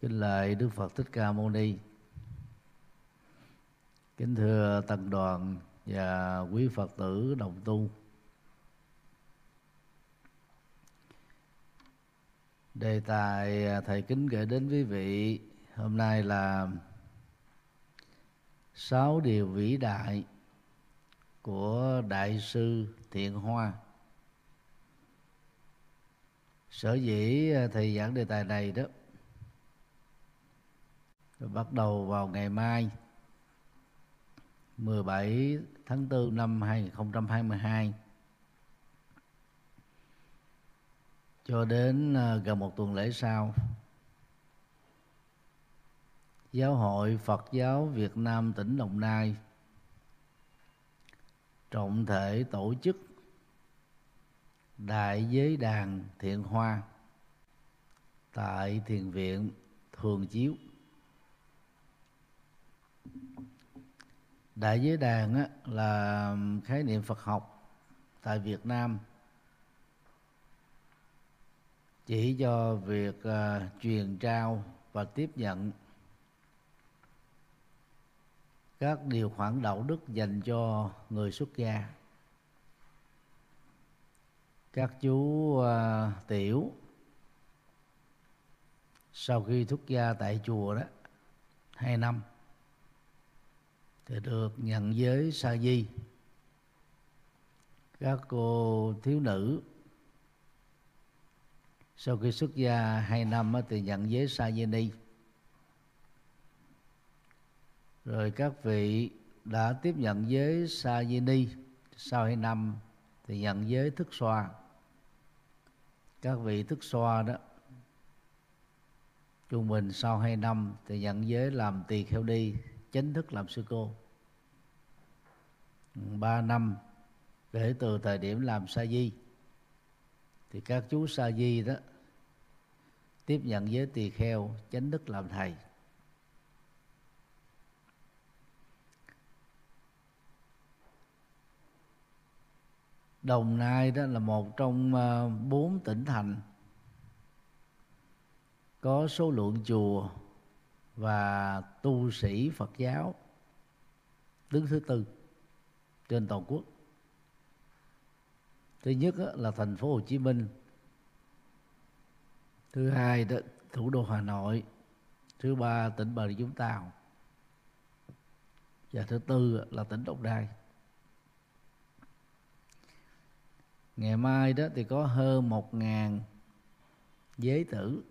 kính lạy đức phật thích ca mâu ni. Kính thưa tăng đoàn và quý phật tử đồng tu. Đề tài thầy kính gửi đến quý vị hôm nay là sáu điều vĩ đại của đại sư thiện hoa. Sở dĩ thầy giảng đề tài này đó bắt đầu vào ngày mai 17 tháng 4 năm 2022 cho đến à, gần một tuần lễ sau, giáo hội phật giáo việt nam tỉnh đồng nai trọng thể tổ chức đại giới đàn thiện hoa tại thiền viện thường chiếu. Đại giới đàn á, là khái niệm phật học tại việt nam. Chỉ cho việc uh, truyền trao và tiếp nhận các điều khoản đạo đức dành cho người xuất gia. Các chú uh, tiểu sau khi xuất gia tại chùa đó hai năm thì được nhận giới sa di. Các cô thiếu nữ sau khi xuất gia hai năm thì nhận giới sa di ni. Rồi các vị đã tiếp nhận giới sa di ni sau hai năm thì nhận giới thức xoa. Các vị thức xoa đó, trung bình sau hai năm thì nhận giới làm tỳ kheo đi chính thức làm sư cô. Ừ, ba năm kể từ thời điểm làm sa di, thì các chú sa di đó tiếp nhận với tỳ kheo chánh đức làm thầy. Đồng Nai đó là một trong à, bốn tỉnh thành có số lượng chùa và tu sĩ Phật giáo, đứng thứ tư trên toàn quốc. Thứ nhất là thành phố Hồ Chí Minh. Thứ hai đó, thủ đô hà nội. Thứ ba, tỉnh bà rịa vũng tàu. Và thứ tư là tỉnh đồng nai. Ngày mai đó thì có hơn một ngàn giới tử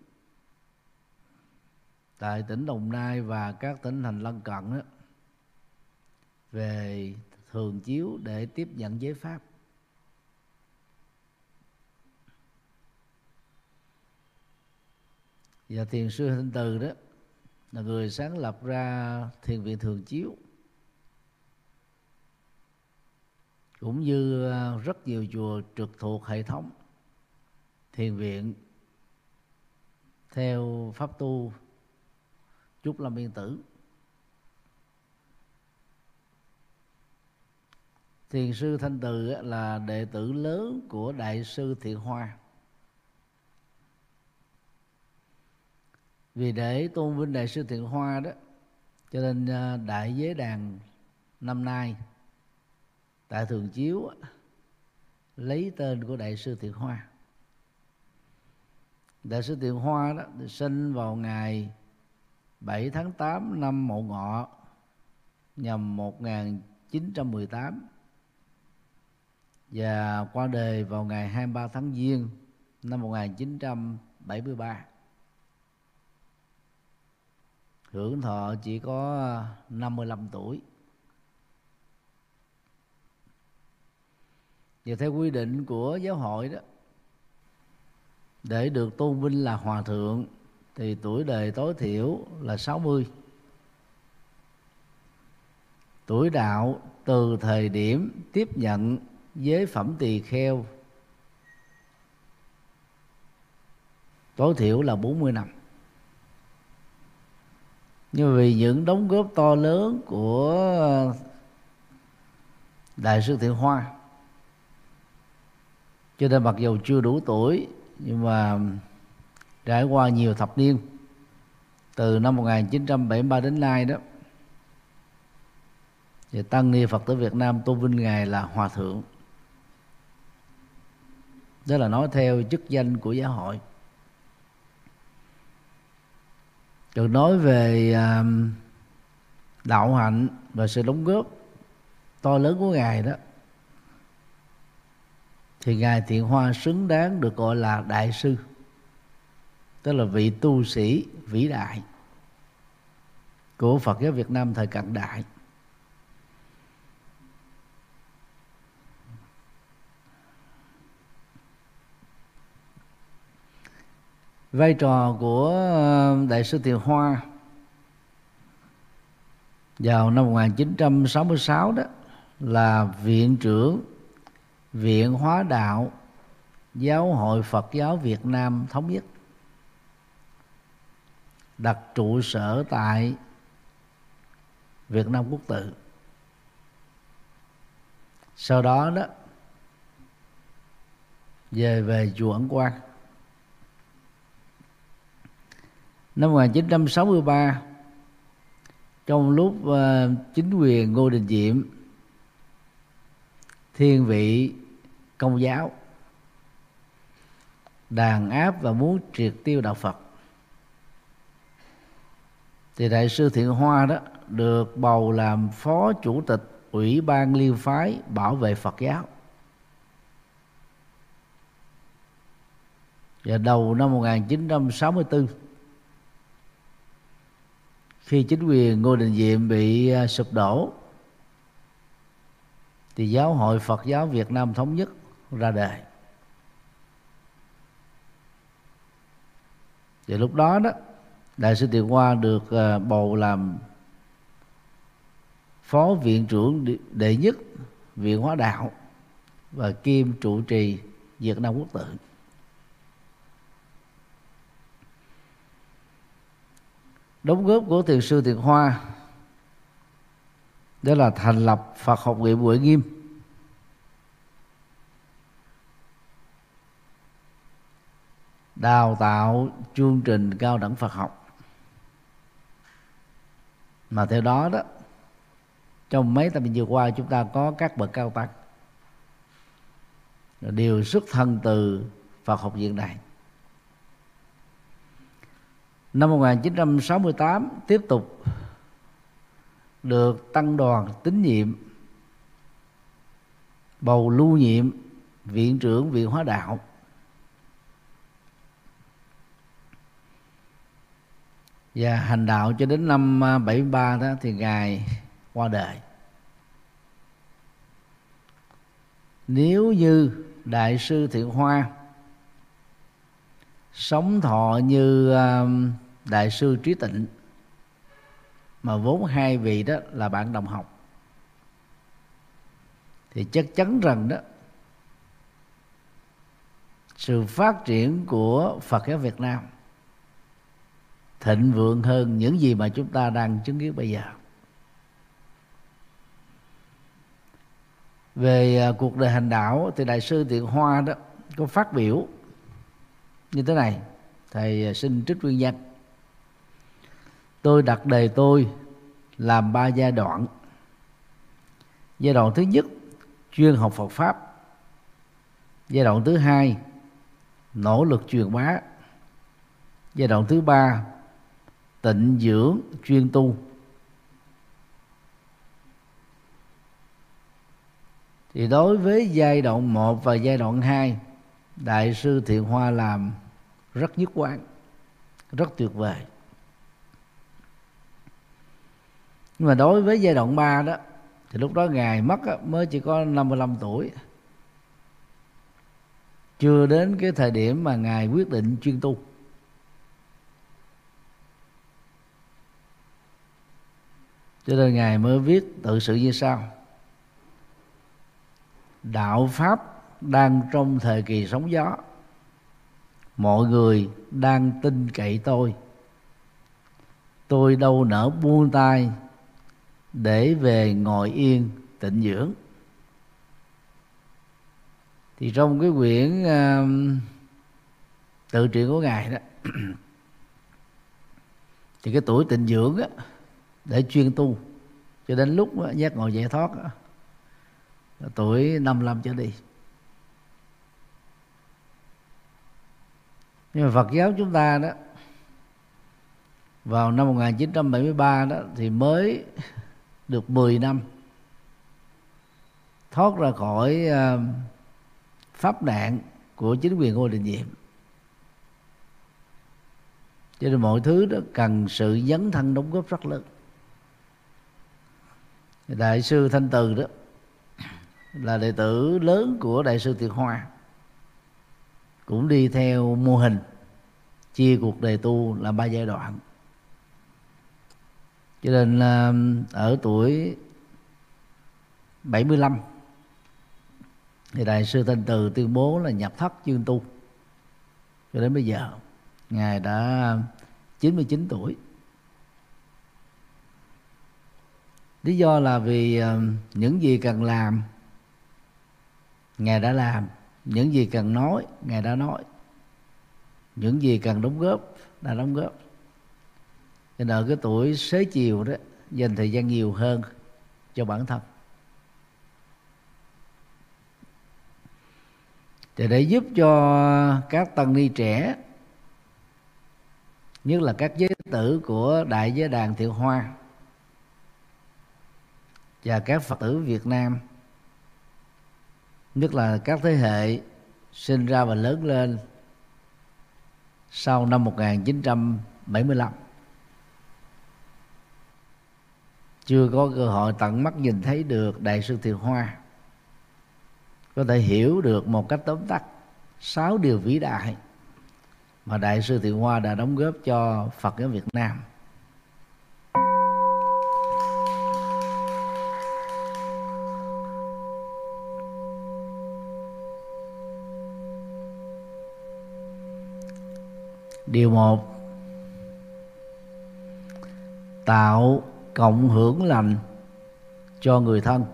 tại tỉnh đồng nai và các tỉnh thành lân cận đó về thường chiếu để tiếp nhận giới pháp và thiền sư thanh từ đó là người sáng lập ra thiền viện thường chiếu. Cũng như à, rất nhiều chùa trực thuộc hệ thống thiền viện theo pháp tu trúc lâm yên tử. Thiền sư thanh từ là đệ tử lớn của đại sư thiện hoa. Vì để tôn vinh đại sư thiện hoa đó, cho nên à, đại giới đàn năm nay, tại thường chiếu lấy tên của đại sư thiện hoa. Đại sư thiện hoa đó thì sinh vào ngày 7 tháng 8 năm Mậu Ngọ, nhằm 1918 và qua đời vào ngày 23 tháng Giêng năm 1973 hưởng thọ chỉ có 55 tuổi. Và theo quy định của giáo hội đó, để được tôn vinh là hòa thượng thì tuổi đời tối thiểu là 60 tuổi đạo từ thời điểm tiếp nhận giới phẩm tỳ kheo, tối thiểu là 40 năm. Nhưng vì những đóng góp to lớn của đại sư thiện hoa, cho nên mặc dù chưa đủ tuổi, nhưng mà trải qua nhiều thập niên, từ năm 1973 đến nay đó, thì tăng ni Phật tử Việt Nam tôn vinh ngài là hòa thượng. Đó là nói theo chức danh của giáo hội. Được nói về à, đạo hạnh và sự đóng góp to lớn của ngài đó, thì ngài thiện hoa xứng đáng được gọi là đại sư tức là vị tu sĩ, vĩ đại của Phật giáo Việt Nam thời cận đại. Vai trò của ờ, đại sư Thiện Hoa vào năm 1966 đó là viện trưởng Viện Hóa Đạo Giáo hội Phật giáo Việt Nam thống nhất đặt trụ sở tại Việt Nam Quốc tự. Sau đó đó về về chùa Ấn Quang. Năm 1963 trong lúc uh, chính quyền Ngô Đình Diệm thiên vị công giáo đàn áp và muốn triệt tiêu đạo Phật thì đại sư Thiện Hoa đó được bầu làm phó chủ tịch ủy ban liên phái bảo vệ Phật giáo. Và đầu năm 1964 khi chính quyền Ngô Đình Diệm bị à, sụp đổ, thì giáo hội Phật giáo Việt Nam thống nhất ra đời. Và lúc đó đó đại sư Tiền Hoa được à, bầu làm phó viện trưởng đệ nhất viện hóa đạo và kiêm trụ trì Việt Nam quốc tự. Đóng góp của thiền sư Thiện Hoa, đó là thành lập Phật học viện Bụi Nghiêm. Đào tạo chương trình cao đẳng Phật học mà theo đó đó, trong mấy tập vừa qua chúng ta có các bậc cao tăng. Đều xuất thân từ Phật học viện này. Năm 1968 tiếp tục được tăng đoàn tín nhiệm, bầu lưu nhiệm viện trưởng viện hóa đạo. Và hành đạo cho đến năm à, 73 đó thì ngài qua đời. Nếu như đại sư thiện hoa sống thọ như à, đại sư trí tịnh, mà vốn hai vị đó là bạn đồng học, thì chắc chắn rằng đó, sự phát triển của Phật giáo Việt Nam thịnh vượng hơn những gì mà chúng ta đang chứng kiến bây giờ. Về à, cuộc đời hành đạo thì đại sư Tiện Hoa đó có phát biểu như thế này. Thầy à, xin trích nguyên nhân. Tôi đặt đề tôi làm ba giai đoạn. Giai đoạn thứ nhất, chuyên học Phật pháp. Giai đoạn thứ hai, nỗ lực truyền bá. Giai đoạn thứ ba tịnh dưỡng chuyên tu. Thì đối với giai đoạn 1 và giai đoạn 2 đại sư thiện hoa làm rất nhất quán, rất tuyệt vời. Nhưng mà đối với giai đoạn 3 đó, thì lúc đó ngài mất mới chỉ có 55 tuổi. Chưa đến cái thời điểm mà ngài quyết định chuyên tu. Cho nên ngài mới viết tự sự như sau. Đạo pháp đang trong thời kỳ sóng gió. Mọi người đang tin cậy tôi. Tôi đâu nỡ buông tay để về ngồi yên tịnh dưỡng. Thì trong cái quyển uh, tự truyện của ngài đó thì cái tuổi tịnh dưỡng á, để chuyên tu. Cho đến lúc giác ngộ giải thoát tuổi 55 trở đi. Nhưng mà Phật giáo chúng ta đó vào năm 1973 đó thì mới được 10 năm thoát ra khỏi uh, pháp nạn của chính quyền ngô đình diệm. Cho nên mọi thứ đó cần sự dấn thân đóng góp rất lớn đại sư thanh từ đó là đệ tử lớn của đại sư Tiệt Hoa. Cũng đi theo mô hình chia cuộc đời tu là ba giai đoạn. Cho nên ở tuổi 75 thì đại sư thanh từ tuyên bố là nhập thất chuyên tu. Cho đến bây giờ, ngài đã 99 tuổi. Lý do là vì ờ, những gì cần làm, ngài đã làm. Những gì cần nói, ngài đã nói. Những gì cần đóng góp, đã đóng góp. Cho nên ở cái tuổi xế chiều đó, dành thời gian nhiều hơn cho bản thân. Thì để giúp cho các tăng ni trẻ, nhất là các giới tử của đại giới đàn thiệu hoa và các phật tử việt nam, nhất là các thế hệ sinh ra và lớn lên sau năm 1975 chưa có cơ hội tận mắt nhìn thấy được đại sư Thiền Hoa, có thể hiểu được một cách tóm tắt sáu điều vĩ đại mà đại sư Thiện Hoa đã đóng góp cho Phật giáo Việt Nam. Điều một. Tạo cộng hưởng lành cho người thân.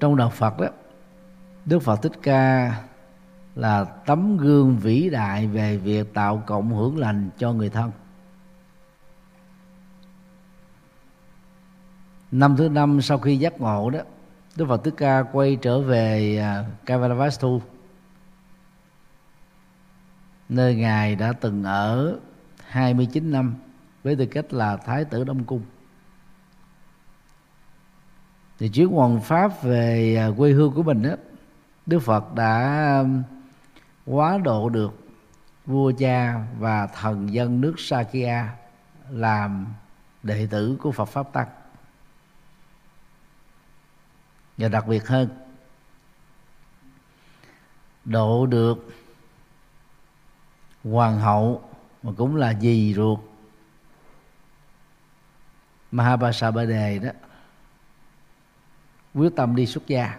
Trong đạo phật đó, đức phật thích ca là tấm gương vĩ đại về việc tạo cộng hưởng lành cho người thân. Năm thứ năm sau khi giác ngộ đó, đức phật thích ca quay trở về à, Kavalavastu nơi ngài đã từng ở 29 năm với tư cách là thái tử Đông cung. Thì chuyến hoàng pháp về à, quê hương của mình đó, Đức Phật đã quá độ được vua cha và thần dân nước Sakya làm đệ tử của Phật pháp tăng. Và đặc biệt hơn độ được hoàng hậu mà cũng là dì ruột. Mahabasabade đó, quyết tâm đi xuất gia,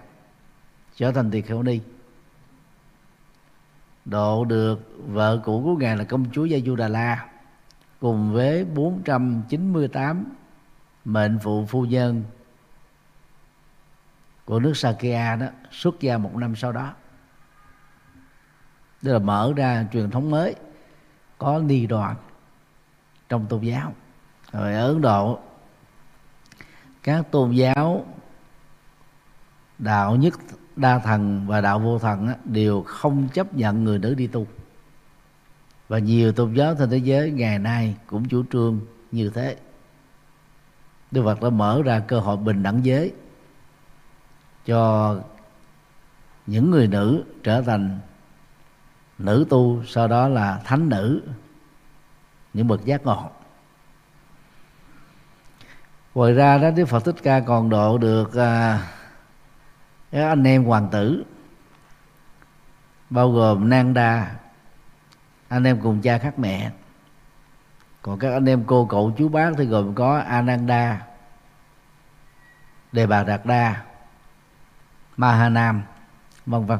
trở thành tỳ kheo ni độ được vợ cũ của ngài là công chúa Gia Du Đà La cùng với 498 mệnh phụ phu nhân của nước Sakya đó, xuất gia một năm sau đó tức là mở ra truyền thống mới, có ni đoàn trong tôn giáo. Rồi ở ấn độ, các tôn giáo đạo nhất, đa thần và đạo vô thần đều không chấp nhận người nữ đi tu. Và nhiều tôn giáo trên thế giới ngày nay cũng chủ trương như thế. Đức Phật đã mở ra cơ hội bình đẳng giới cho những người nữ trở thành nữ tu sau đó là thánh nữ những bậc giác ngộ. Ngoài ra đó đức phật thích ca còn độ được à, các anh em hoàng tử bao gồm Nanda anh em cùng cha khác mẹ. Còn các anh em cô cậu chú bác thì gồm có Ananda Đề Bà Đạt Đa Mahanam vân vân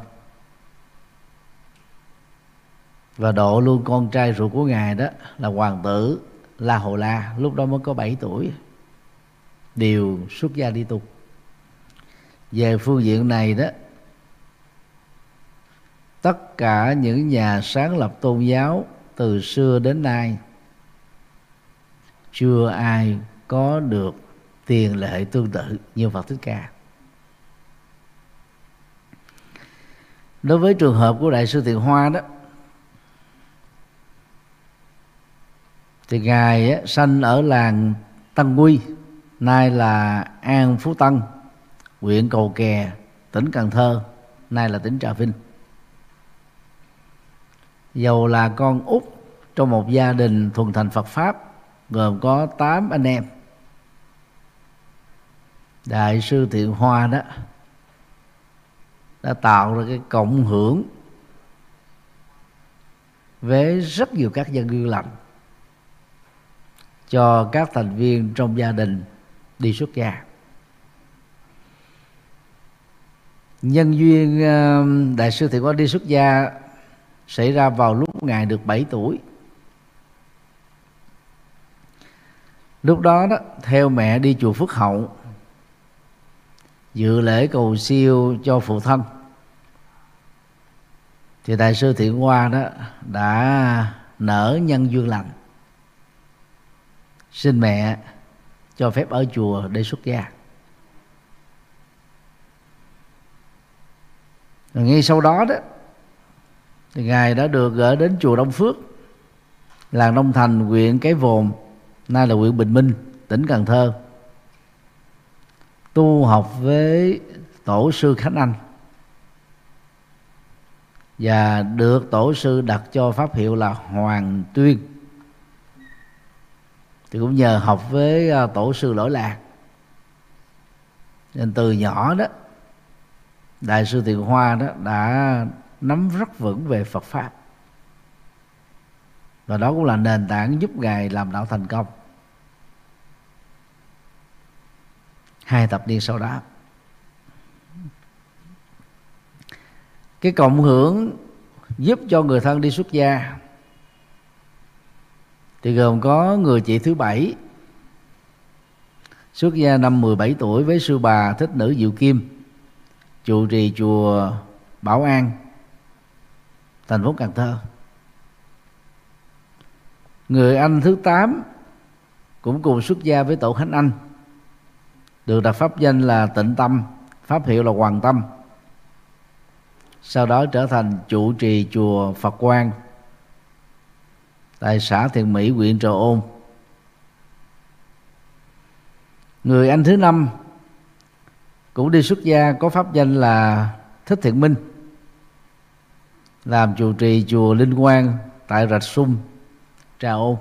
và độ luôn con trai ruột của ngài đó là hoàng tử La Hồ La lúc đó mới có 7 tuổi. Đều xuất gia đi tu. Về phương diện này đó, tất cả những nhà sáng lập tôn giáo từ xưa đến nay, chưa ai có được tiền lệ tương tự như Phật Thích Ca. Đối với trường hợp của đại sư Thiện Hoa đó thì ngài á, sanh ở làng Tân Quy nay là An Phú Tân huyện Cầu Kè tỉnh Cần Thơ nay là tỉnh Trà Vinh. Dầu là con út trong một gia đình thuần thành Phật pháp gồm có 8 anh em. Đại sư thiện hoa đó đã tạo ra cái cộng hưởng với rất nhiều các dân gương lành cho các thành viên trong gia đình đi xuất gia. Nhân duyên ờ, đại sư thiện hoa đi xuất gia xảy ra vào lúc ngài được 7 tuổi. Lúc đó đó, theo mẹ đi chùa Phước Hậu, dự lễ cầu siêu cho phụ thân. Thì đại sư thiện hoa đó đã nở nhân duyên lành xin mẹ cho phép ở chùa để xuất gia. Rồi ngay sau đó đó thì ngài đã được gửi đến chùa Đông Phước, làng Đông Thành, huyện Cái Vồn, nay là huyện Bình Minh, tỉnh Cần Thơ, tu học với tổ sư Khánh Anh và được tổ sư đặt cho pháp hiệu là Hoàng Tuyên thì cũng nhờ học với ờ, tổ sư lỗi lạc. Nên từ nhỏ đó, đại sư thiện hoa đó đã nắm rất vững về phật pháp. Và đó cũng là nền tảng giúp ngài làm đạo thành công. Hai thập niên sau đó. Cái cộng hưởng giúp cho người thân đi xuất gia thì gồm có người chị thứ bảy, xuất gia năm 17 tuổi với sư bà thích nữ Diệu Kim, trụ trì chùa Bảo An, thành phố Cần Thơ. Người anh thứ tám cũng cùng xuất gia với tổ Khánh Anh, được đặt pháp danh là Tịnh Tâm, pháp hiệu là Hoàng Tâm, sau đó trở thành chủ trì chùa Phật Quang tại xã Thiện Mỹ huyện Trà Ôn người anh thứ năm cũng đi xuất gia có pháp danh là Thích Thiện Minh làm chủ trì chùa Linh Quang tại Rạch Sung, Trà Ôn.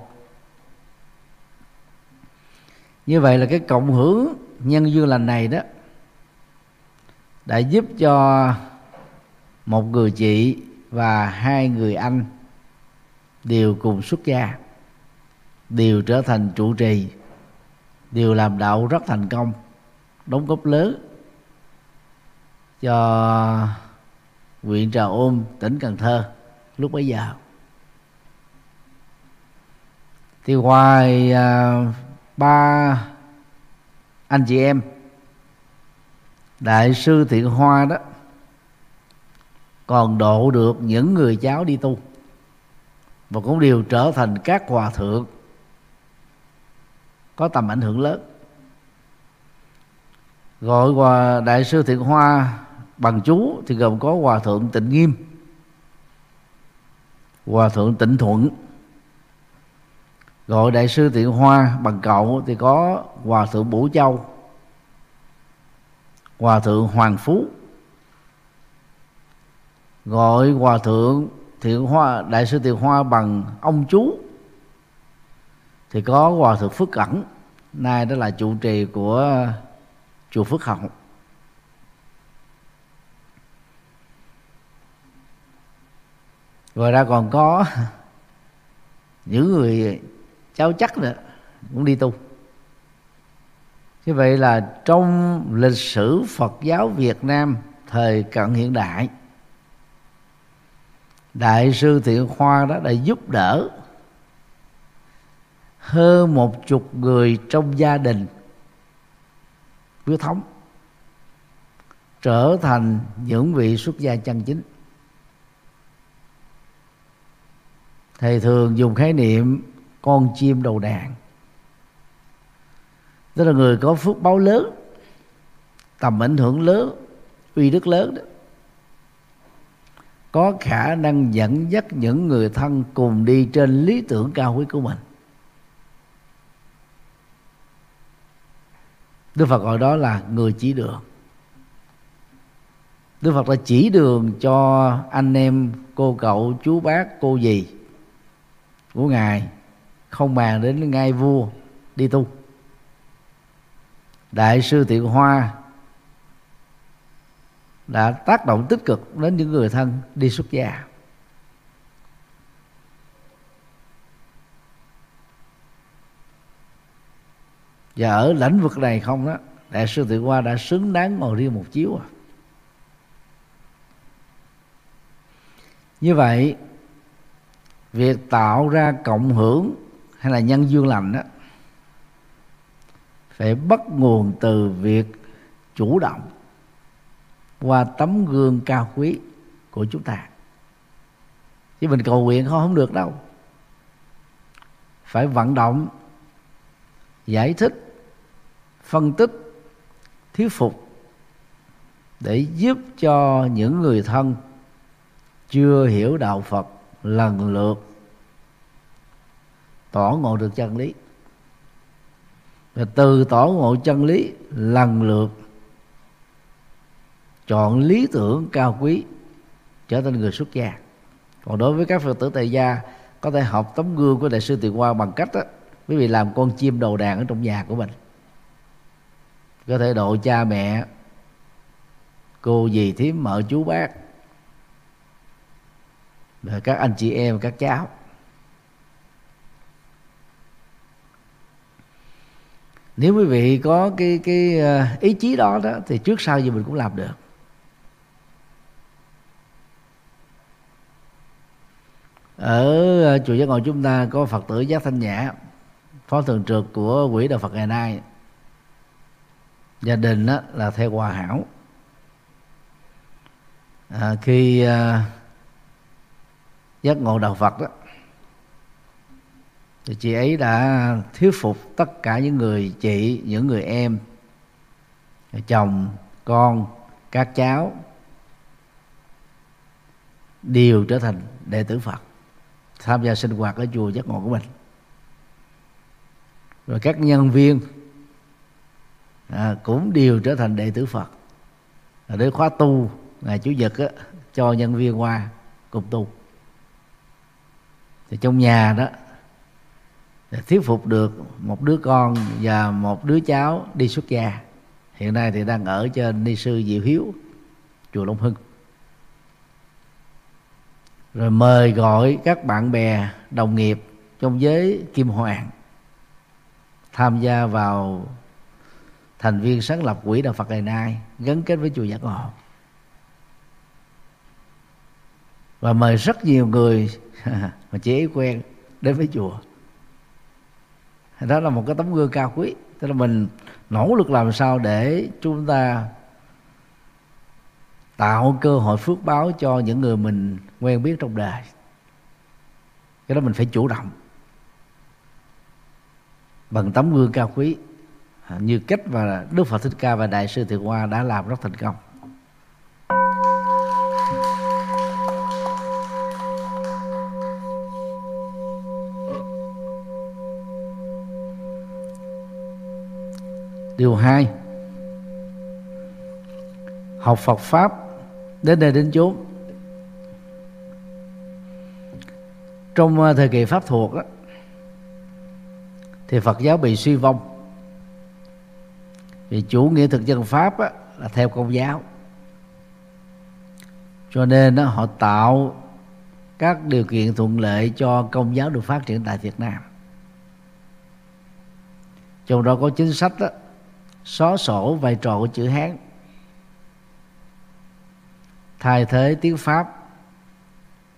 Như vậy là cái cộng hưởng nhân duyên lành này đó đã giúp cho một người chị và hai người anh đều cùng xuất gia đều trở thành trụ trì đều làm đạo rất thành công đóng góp lớn cho huyện Trà ôm tỉnh Cần Thơ lúc bấy giờ. Thì ngoài à, ba anh chị em đại sư thiện hoa đó còn độ được những người cháu đi tu và cũng đều trở thành các hòa thượng, có tầm ảnh hưởng lớn. Gọi hòa đại sư thiện hoa bằng chú thì gồm có hòa thượng tịnh nghiêm, hòa thượng tịnh thuận. Gọi đại sư thiện hoa bằng cậu thì có hòa thượng bủ châu, hòa thượng hoàng phú. Gọi hòa thượng thiện hoa, đại sư thiện hoa bằng ông chú. Thì có hòa thượng phước cẩn nay đó là trụ trì của chùa phước hậu. Ngoài ra còn có những người cháu chắc nữa, cũng đi tu. Như vậy là trong lịch sử phật giáo việt nam thời cận hiện đại đại sư thiện hoa đó đã giúp đỡ hơn một chục người trong gia đình quyết thống trở thành những vị xuất gia chân chính. Thầy thường dùng khái niệm con chim đầu đàn. Tức là người có phước báo lớn, tầm ảnh hưởng lớn, uy đức lớn đó có khả năng dẫn dắt những người thân cùng đi trên lý tưởng cao quý của mình. Đức Phật gọi đó là người chỉ đường. Đức Phật đã chỉ đường cho anh em, cô cậu, chú bác, cô dì của ngài, không bàn đến ngai vua đi tu. Đại sư thiện hoa đã tác động tích cực đến những người thân đi xuất gia. Và ở lĩnh vực này không đó, đại sư thượng hoa đã xứng đáng ngồi riêng một chiếu à. Như vậy, việc tạo ra cộng hưởng hay là nhân duyên lành đó, phải bắt nguồn từ việc chủ động qua tấm gương cao quý của chúng ta. Chứ mình cầu nguyện không không được đâu. Phải vận động, giải thích, phân tích, thuyết phục để giúp cho những người thân chưa hiểu đạo phật lần lượt tỏ ngộ được chân lý. Và từ tỏ ngộ chân lý lần lượt chọn lý tưởng cao quý trở thành người xuất gia. Còn đối với các phật tử tại gia có thể học tấm gương của đại sư tiền hoa bằng cách đó, quý vị làm con chim đầu đàn ở trong nhà của mình. Có thể độ cha mẹ cô dì thím mợ chú bác rồi các anh chị em các cháu. Nếu quý vị có cái cái ờ, ý chí đó đó thì trước sau gì mình cũng làm được. Ở ờ, chùa giác ngộ chúng ta có phật tử giác thanh nhã phó thường trực của quỹ đạo phật ngày nay. Gia đình đó là theo hòa hảo. À, khi à, giác ngộ đạo phật đó thì chị ấy đã thuyết phục tất cả những người chị những người em chồng con các cháu đều trở thành đệ tử phật tham gia sinh hoạt ở chùa giác ngộ của mình. Rồi các nhân viên à, cũng đều trở thành đệ tử phật. À, để khóa tu ngày chủ nhật á, cho nhân viên qua cùng tu. Thì trong nhà đó để thuyết phục được một đứa con và một đứa cháu đi xuất gia hiện nay thì đang ở trên ni sư diệu hiếu chùa long hưng rồi mời gọi các bạn bè, đồng nghiệp trong giới kim hoàng tham gia vào thành viên sáng lập quỹ đạo Phật ngày nay, gắn kết với chùa Giác Ngộ. Và mời rất nhiều người mà chế quen đến với chùa. Đó là một cái tấm gương cao quý. Tức là mình nỗ lực làm sao để chúng ta tạo cơ hội phước báo cho những người mình quen biết trong đời. Cái đó mình phải chủ động. Bằng tấm gương cao quý à, như cách mà Đức Phật Thích Ca và Đại sư Thiện Hoa đã làm rất thành công. Điều hai, học Phật pháp đến đây đến chốn. Trong à, thời kỳ pháp thuộc đó, thì Phật giáo bị suy vong. Vì chủ nghĩa thực dân pháp đó, là theo công giáo. Cho nên đó, họ tạo các điều kiện thuận lợi cho công giáo được phát triển tại Việt Nam. Trong đó có chính sách đó, xóa sổ vai trò của chữ Hán thay thế tiếng Pháp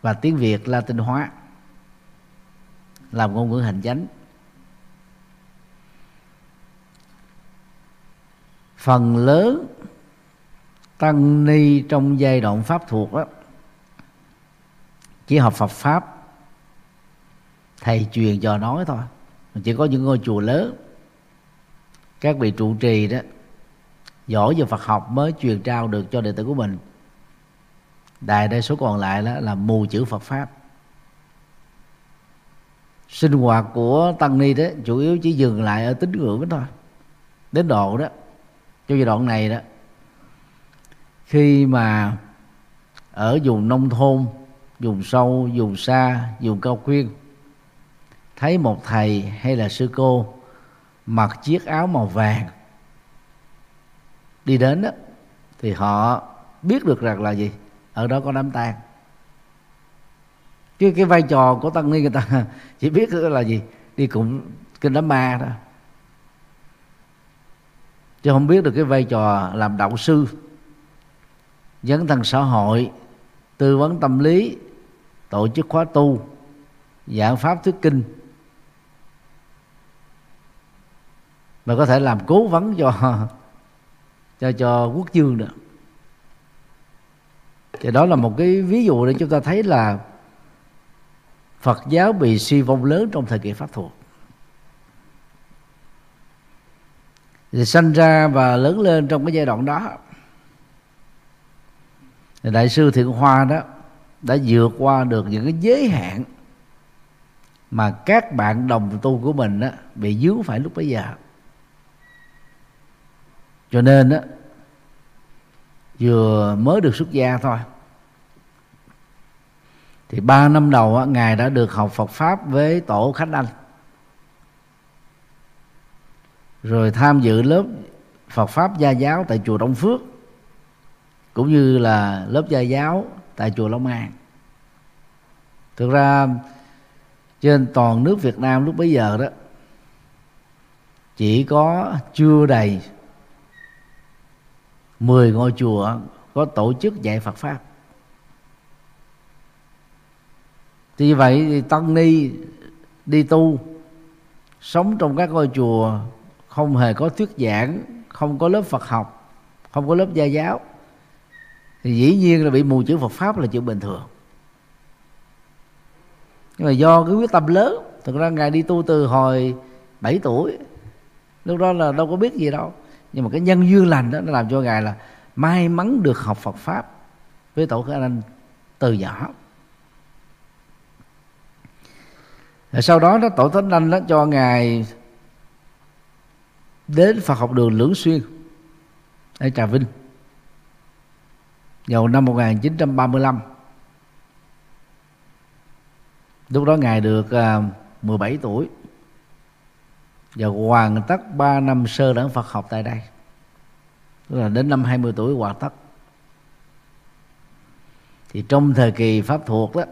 và tiếng Việt Latin hóa, làm ngôn ngữ hành chánh. Phần lớn tăng ni trong giai đoạn pháp thuộc đó, chỉ học Phật pháp, thầy truyền cho nói thôi. Chỉ có những ngôi chùa lớn, các vị trụ trì đó, giỏi về Phật học mới truyền trao được cho đệ tử của mình đại đa số còn lại đó là mù chữ Phật pháp. Sinh hoạt của tăng ni đó chủ yếu chỉ dừng lại ở tín ngưỡng đó thôi. Đến độ đó trong giai đoạn này đó, khi mà ở vùng nông thôn, vùng sâu, vùng xa, vùng cao khuyên thấy một thầy hay là sư cô mặc chiếc áo màu vàng đi đến đó, thì họ biết được rằng là gì? Ở đó có đám tang. Chứ cái vai trò của tăng ni người ta chỉ biết là gì? Đi cùng kinh đám ma đó. Chứ không biết được cái vai trò làm đạo sư, dấn thân xã hội, tư vấn tâm lý, tổ chức khóa tu, giảng pháp thuyết kinh. Mà có thể làm cố vấn cho cho cho quốc dương nữa thì đó là một cái ví dụ để chúng ta thấy là Phật giáo bị suy vong lớn trong thời kỳ pháp thuộc. Thì sanh ra và lớn lên trong cái giai đoạn đó. Thì đại sư thiện hoa đó đã vượt qua được những cái giới hạn mà các bạn đồng tu của mình đó, bị dướng phải lúc bấy giờ. Cho nên đó, vừa mới được xuất gia thôi. Thì ba năm đầu ngài đã được học Phật pháp với tổ khách anh. Rồi tham dự lớp Phật pháp gia giáo tại chùa Đông Phước, cũng như là lớp gia giáo tại chùa Long An. Thực ra, trên toàn nước Việt Nam lúc bấy giờ đó, chỉ có chưa đầy 10 ngôi chùa có tổ chức dạy Phật pháp. Thì vậy thì tăng ni đi tu, sống trong các ngôi chùa không hề có thuyết giảng, không có lớp Phật học, không có lớp gia giáo. Thì dĩ nhiên là bị mù chữ Phật pháp là chuyện bình thường. Nhưng mà do cái quyết tâm lớn, thực ra ngài đi tu từ hồi 7 tuổi, lúc đó là đâu có biết gì đâu nhưng mà cái nhân duyên lành đó nó làm cho ngài là may mắn được học Phật pháp với tổ khởi anh từ nhỏ. Rồi sau đó đó tổ thánh anh đó cho ngài đến Phật học đường Lưỡng Xuyên ở Trà Vinh vào năm 1935 lúc đó ngài được à, uh, 17 tuổi và hoàn tất 3 năm sơ đẳng Phật học tại đây. Tức là đến năm 20 tuổi hoàn tất. Thì trong thời kỳ pháp thuộc đó,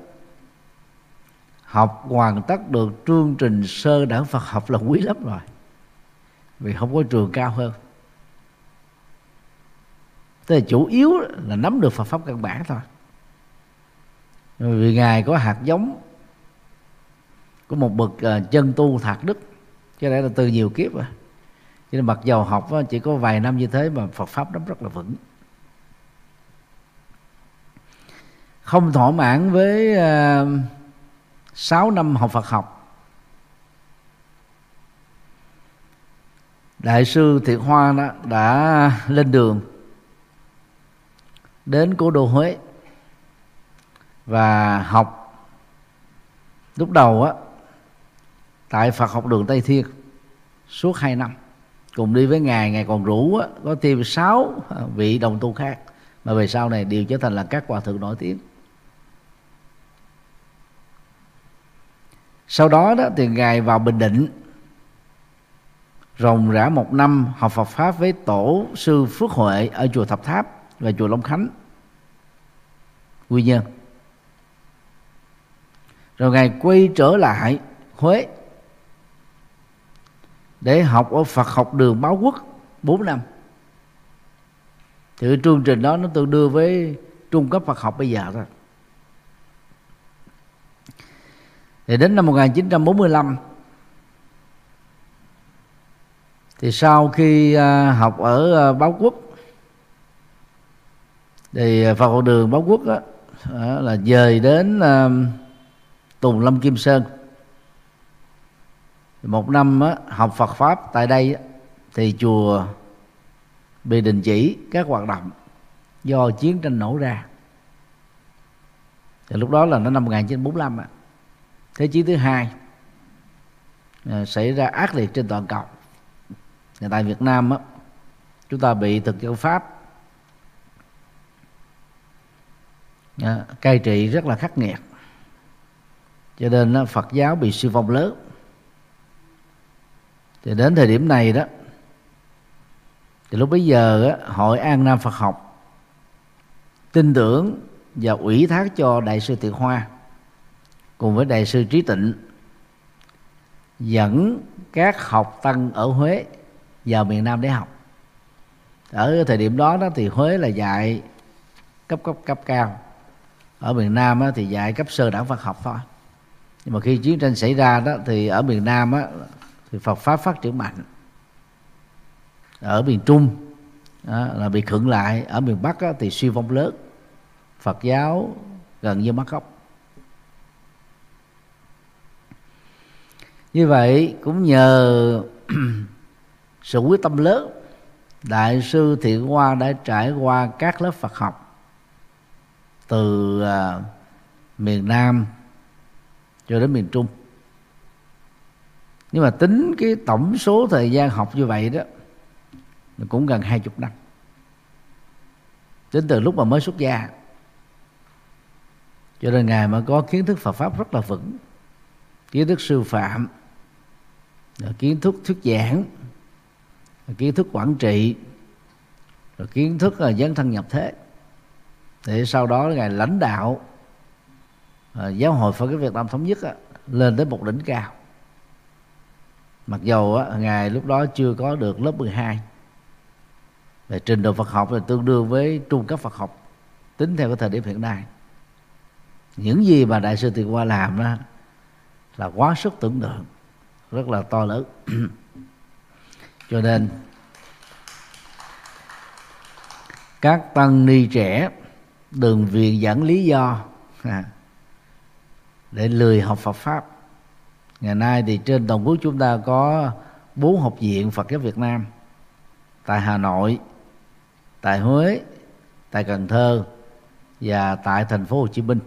học hoàn tất được chương trình sơ đẳng Phật học là quý lắm rồi. Vì không có trường cao hơn. Tức là chủ yếu là nắm được Phật pháp căn bản thôi. Vì ngài có hạt giống của một bậc à, chân tu thạc đức cái này là từ nhiều kiếp rồi cho nên mặc dầu học chỉ có vài năm như thế mà Phật pháp nó rất là vững. Không thỏa mãn với ờ, uh, 6 năm học Phật học. Đại sư Thiện Hoa đó đã lên đường đến cố đô Huế và học. Lúc đầu á tại Phật học đường Tây Thiên suốt hai năm cùng đi với ngài ngài còn rủ á, có thêm sáu vị đồng tu khác mà về sau này đều trở thành là các hòa thượng nổi tiếng. Sau đó đó thì ngài vào bình định ròng rã một năm học Phật pháp với tổ sư Phước Huệ ở chùa Thập Tháp và chùa Long Khánh. Quy Nhơn. Rồi ngài quay trở lại Huế để học ở Phật học đường báo quốc 4 năm. Thì cái chương trình đó nó tương đương với trung cấp Phật học bây giờ thôi. Thì đến năm 1945 thì sau khi à, học ở à, báo quốc thì Phật học đường báo quốc đó, là dời đến à, Tùng Lâm Kim Sơn một năm á, học Phật pháp tại đây thì chùa bị đình chỉ các hoạt động do chiến tranh nổ ra. Thì lúc đó là nó năm 1945 thế chiến thứ hai à, xảy ra ác liệt trên toàn cầu. Thì tại Việt Nam á, chúng ta bị thực dân Pháp à, cai trị rất là khắc nghiệt. Cho nên á, Phật giáo bị suy vong lớn thì đến thời điểm này đó thì lúc bấy giờ á, hội an nam phật học tin tưởng và ủy thác cho đại sư Tiện Hoa cùng với đại sư Trí Tịnh dẫn các học tăng ở Huế vào miền Nam để học. Ở thời điểm đó đó thì Huế là dạy cấp cấp cấp cao. Ở miền Nam á, thì dạy cấp sơ đẳng Phật học thôi. Nhưng mà khi chiến tranh xảy ra đó thì ở miền Nam á, thì Phật pháp phát triển mạnh. Ở miền Trung đó, là bị khựng lại. Ở miền Bắc đó, thì suy vong lớn. Phật giáo gần như mất gốc. Như vậy cũng nhờ sự quyết tâm lớn đại sư thiện hoa đã trải qua các lớp Phật học từ uh, miền Nam cho đến miền Trung nhưng mà tính cái tổng số thời gian học như vậy đó cũng gần hai chục năm. Tính từ lúc mà mới xuất gia. Cho nên ngài mà có kiến thức Phật pháp rất là vững. Kiến thức sư phạm kiến thức thuyết giảng kiến thức quản trị rồi kiến thức là dấn thân nhập thế. Để sau đó ngài lãnh đạo à, giáo hội Phật giáo Việt Nam thống nhất á, lên tới một đỉnh cao mặc dầu á, ngài lúc đó chưa có được lớp 12 về trình độ Phật học là tương đương với trung cấp Phật học tính theo cái thời điểm hiện nay. Những gì mà đại sư Tiền Hoa làm đó là quá sức tưởng tượng rất là to lớn. Cho nên các tăng ni trẻ đừng viện dẫn lý do à, để lười học Phật pháp ngày nay thì trên toàn quốc chúng ta có bốn học viện Phật giáo Việt Nam. Tại Hà Nội, tại Huế, tại Cần Thơ và tại thành phố Hồ Chí Minh.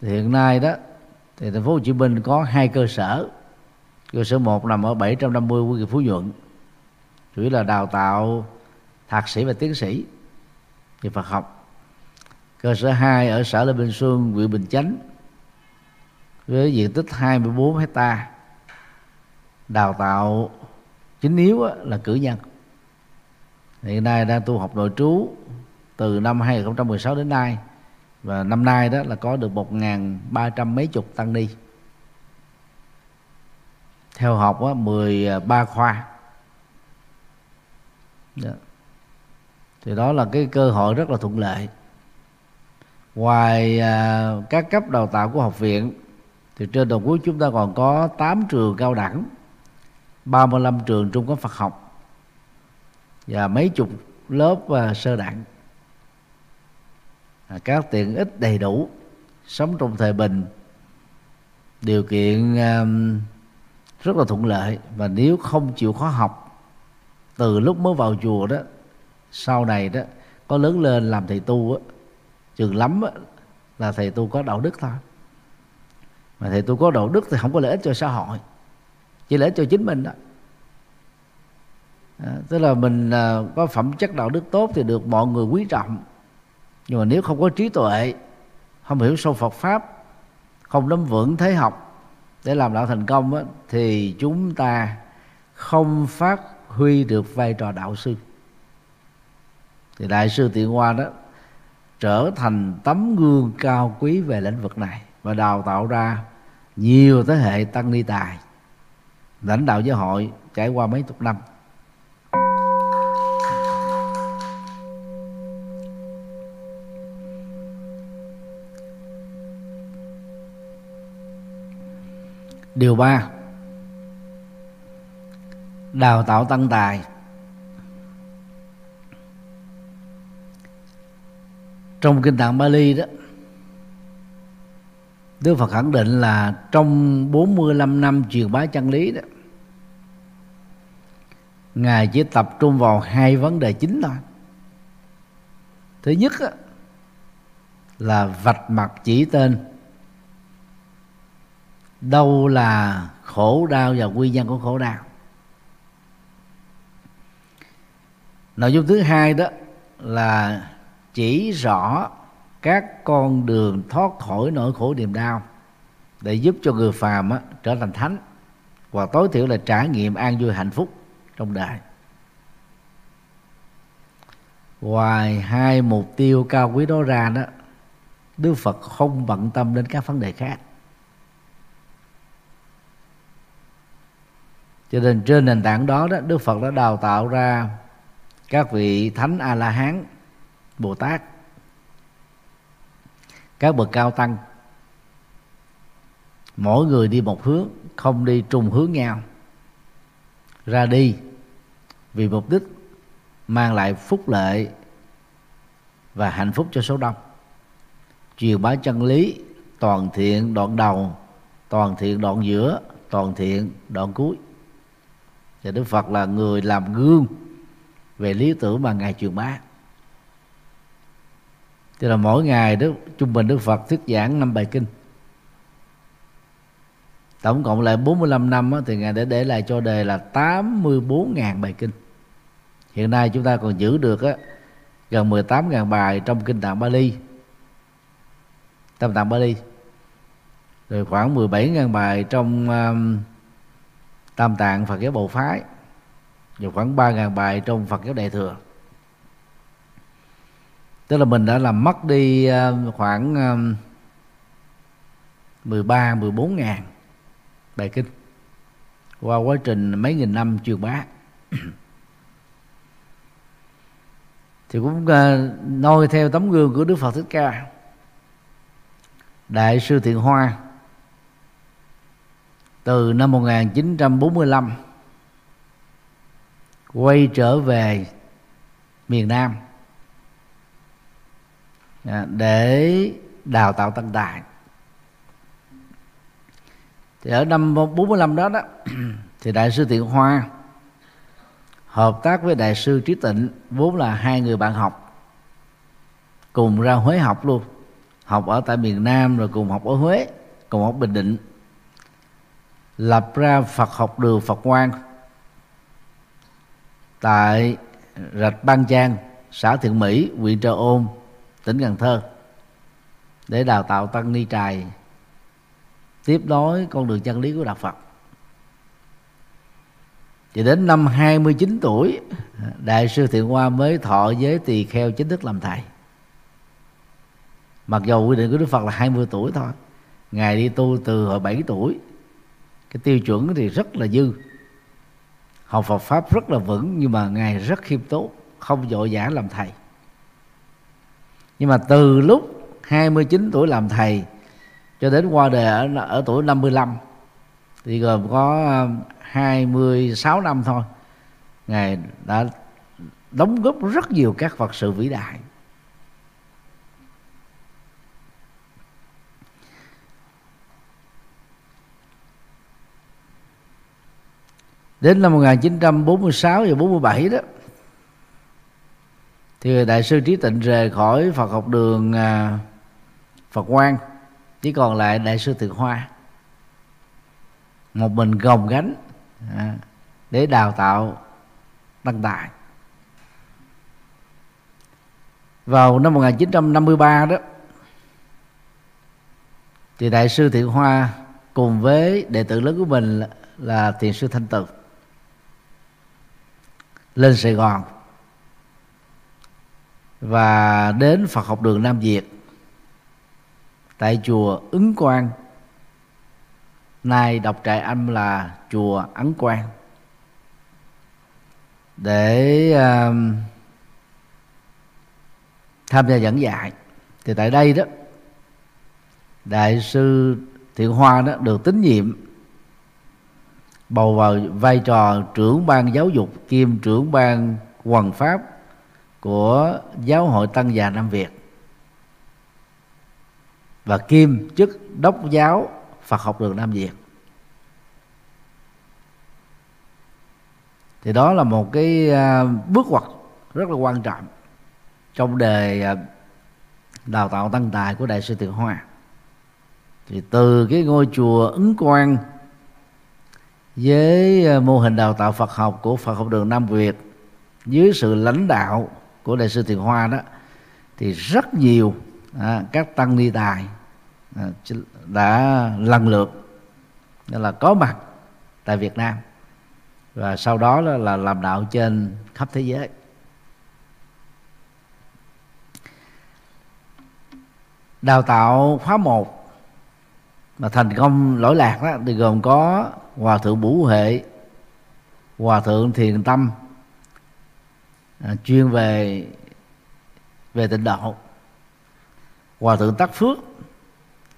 Thì hiện nay đó, thì thành phố Hồ Chí Minh có hai cơ sở. Cơ sở một nằm ở 750 Quân Phú Nhuận, chủ yếu là đào tạo thạc sĩ và tiến sĩ về Phật học. Cơ sở hai ở xã Lê Bình Xuân, huyện Bình Chánh với diện tích 24 hecta. Đào tạo chính yếu là cử nhân. Hiện nay đang tu học nội trú từ năm 2016 đến nay và năm nay đó là có được 1.300 mấy chục tăng ni. Theo học á, 13 khoa. Đó. thì đó là cái cơ hội rất là thuận lợi. Ngoài à, các cấp đào tạo của học viện thì trên toàn quốc chúng ta còn có 8 trường cao đẳng 35 trường trung cấp Phật học và mấy chục lớp uh, sơ đẳng. À, các tiện ích đầy đủ sống trong thời bình điều kiện um, rất là thuận lợi. Và nếu không chịu khó học từ lúc mới vào chùa đó sau này đó có lớn lên làm thầy tu á chừng lắm á, là thầy tu có đạo đức thôi mà thầy tu có đạo đức thì không có lợi ích cho xã hội. Chỉ lợi ích cho chính mình đó. À, tức là mình à, có phẩm chất đạo đức tốt thì được mọi người quý trọng. Nhưng mà nếu không có trí tuệ không hiểu sâu Phật pháp không nắm vững thế học để làm đạo thành công đó, thì chúng ta không phát huy được vai trò đạo sư. Thì đại sư tiện hoa đó trở thành tấm gương cao quý về lĩnh vực này và đào tạo ra nhiều thế hệ tăng ni tài, lãnh đạo giáo hội trải qua mấy chục năm. Điều ba, đào tạo tăng tài. Trong kinh tạng Bali đó Đức Phật khẳng định là trong 45 năm truyền bá chân lý đó Ngài chỉ tập trung vào hai vấn đề chính thôi. Thứ nhất đó, là vạch mặt chỉ tên. Đâu là khổ đau và nguyên nhân của khổ đau. Nội dung thứ hai đó là chỉ rõ các con đường thoát khỏi nỗi khổ niềm đau để giúp cho người phàm á, trở thành thánh và tối thiểu là trải nghiệm an vui hạnh phúc trong đời. Ngoài hai mục tiêu cao quý đó ra đó đức phật không bận tâm đến các vấn đề khác. Cho nên trên nền tảng đó đó đức phật đã đào tạo ra các vị thánh a la hán bồ tát các bậc cao tăng, mỗi người đi một hướng, không đi trùng hướng nhau. Ra đi, vì mục đích mang lại phúc lợi và hạnh phúc cho số đông. Truyền bá chân lý, toàn thiện đoạn đầu, toàn thiện đoạn giữa, toàn thiện đoạn cuối. Và đức phật là người làm gương về lý tưởng mà ngài truyền bá thì là mỗi ngày đức trung bình đức phật thuyết giảng năm bài kinh. Tổng cộng lại 45 năm á, thì ngài đã để lại cho đề là 84.000 bài kinh. Hiện nay chúng ta còn giữ được á, gần 18.000 bài trong kinh tạng Bali. Tam tạng Bali. Rồi khoảng 17.000 bài trong um, tam tạng Phật giáo Bộ phái. Và khoảng 3.000 bài trong Phật giáo Đại thừa tức là mình đã làm mất đi ờ, khoảng ờ, 13 14 ngàn bài kinh qua quá trình mấy nghìn năm truyền bá. Thì cũng ờ, noi theo tấm gương của Đức Phật Thích Ca, Đại sư Thiện Hoa, từ năm 1945 quay trở về miền Nam. Dạ, để đào tạo tăng đại. thì ở năm 45 đó đó, thì đại sư Thiện Hoa hợp tác với đại sư Trí Tịnh, vốn là hai người bạn học, cùng ra Huế học luôn. Học ở tại miền Nam, rồi cùng học ở Huế, cùng học Bình Định. Lập ra Phật học đường Phật Quang tại rạch Ban Trang, xã Thiện Mỹ, huyện Trà Ôn tỉnh Cần Thơ để đào tạo tăng ni trài tiếp nối con đường chân lý của đạo Phật. Thì đến năm 29 tuổi, đại sư thiện hoa mới thọ giới tỳ kheo chính thức làm thầy. Mặc dù quy định của đức phật là 20 tuổi thôi, ngài đi tu từ hồi 7 tuổi, cái tiêu chuẩn thì rất là dư. Học Phật pháp rất là vững, nhưng mà ngài rất khiêm tốn, không vội vã làm thầy nhưng mà từ lúc 29 tuổi làm thầy cho đến qua đời ở, ở tuổi 55 thì gồm có ờ, 26 năm thôi ngài đã đóng góp rất nhiều các Phật sự vĩ đại. Đến năm 1946 và 47 đó thì đại sư trí tịnh rời khỏi Phật học đường à, Phật Quang. Chỉ còn lại đại sư Thượng Hoa. Một mình gồng gánh à, để đào tạo tăng tài. Vào năm 1953 đó thì đại sư Thiện Hoa cùng với đệ tử lớn của mình là, là thiền sư Thanh Từ lên Sài Gòn và đến Phật học đường Nam Việt. Tại chùa ứng quang. Nay đọc trại âm là chùa ấn quang. Để uh, tham gia giảng dạy. Thì tại đây đó đại sư thiện hoa đó được tín nhiệm bầu vào vai trò trưởng ban giáo dục kiêm trưởng ban quần pháp của giáo hội tăng già nam việt. Và kim chức đốc giáo phật học đường nam việt. Thì đó là một cái à, bước ngoặt rất là quan trọng trong đề à, đào tạo tăng tài của đại sư thiện hoa. Thì từ cái ngôi chùa ứng quang với à, mô hình đào tạo Phật học của Phật học đường Nam Việt dưới sự lãnh đạo của đại sư Thiền Hoa đó thì rất nhiều à, các tăng ni tài à, đã lần lượt là có mặt tại Việt Nam và sau đó là làm đạo trên khắp thế giới. Đào tạo khóa một mà thành công lỗi lạc đó thì gồm có hòa thượng bủ huệ hòa thượng thiền tâm à, chuyên về về tịnh độ hòa thượng tắc phước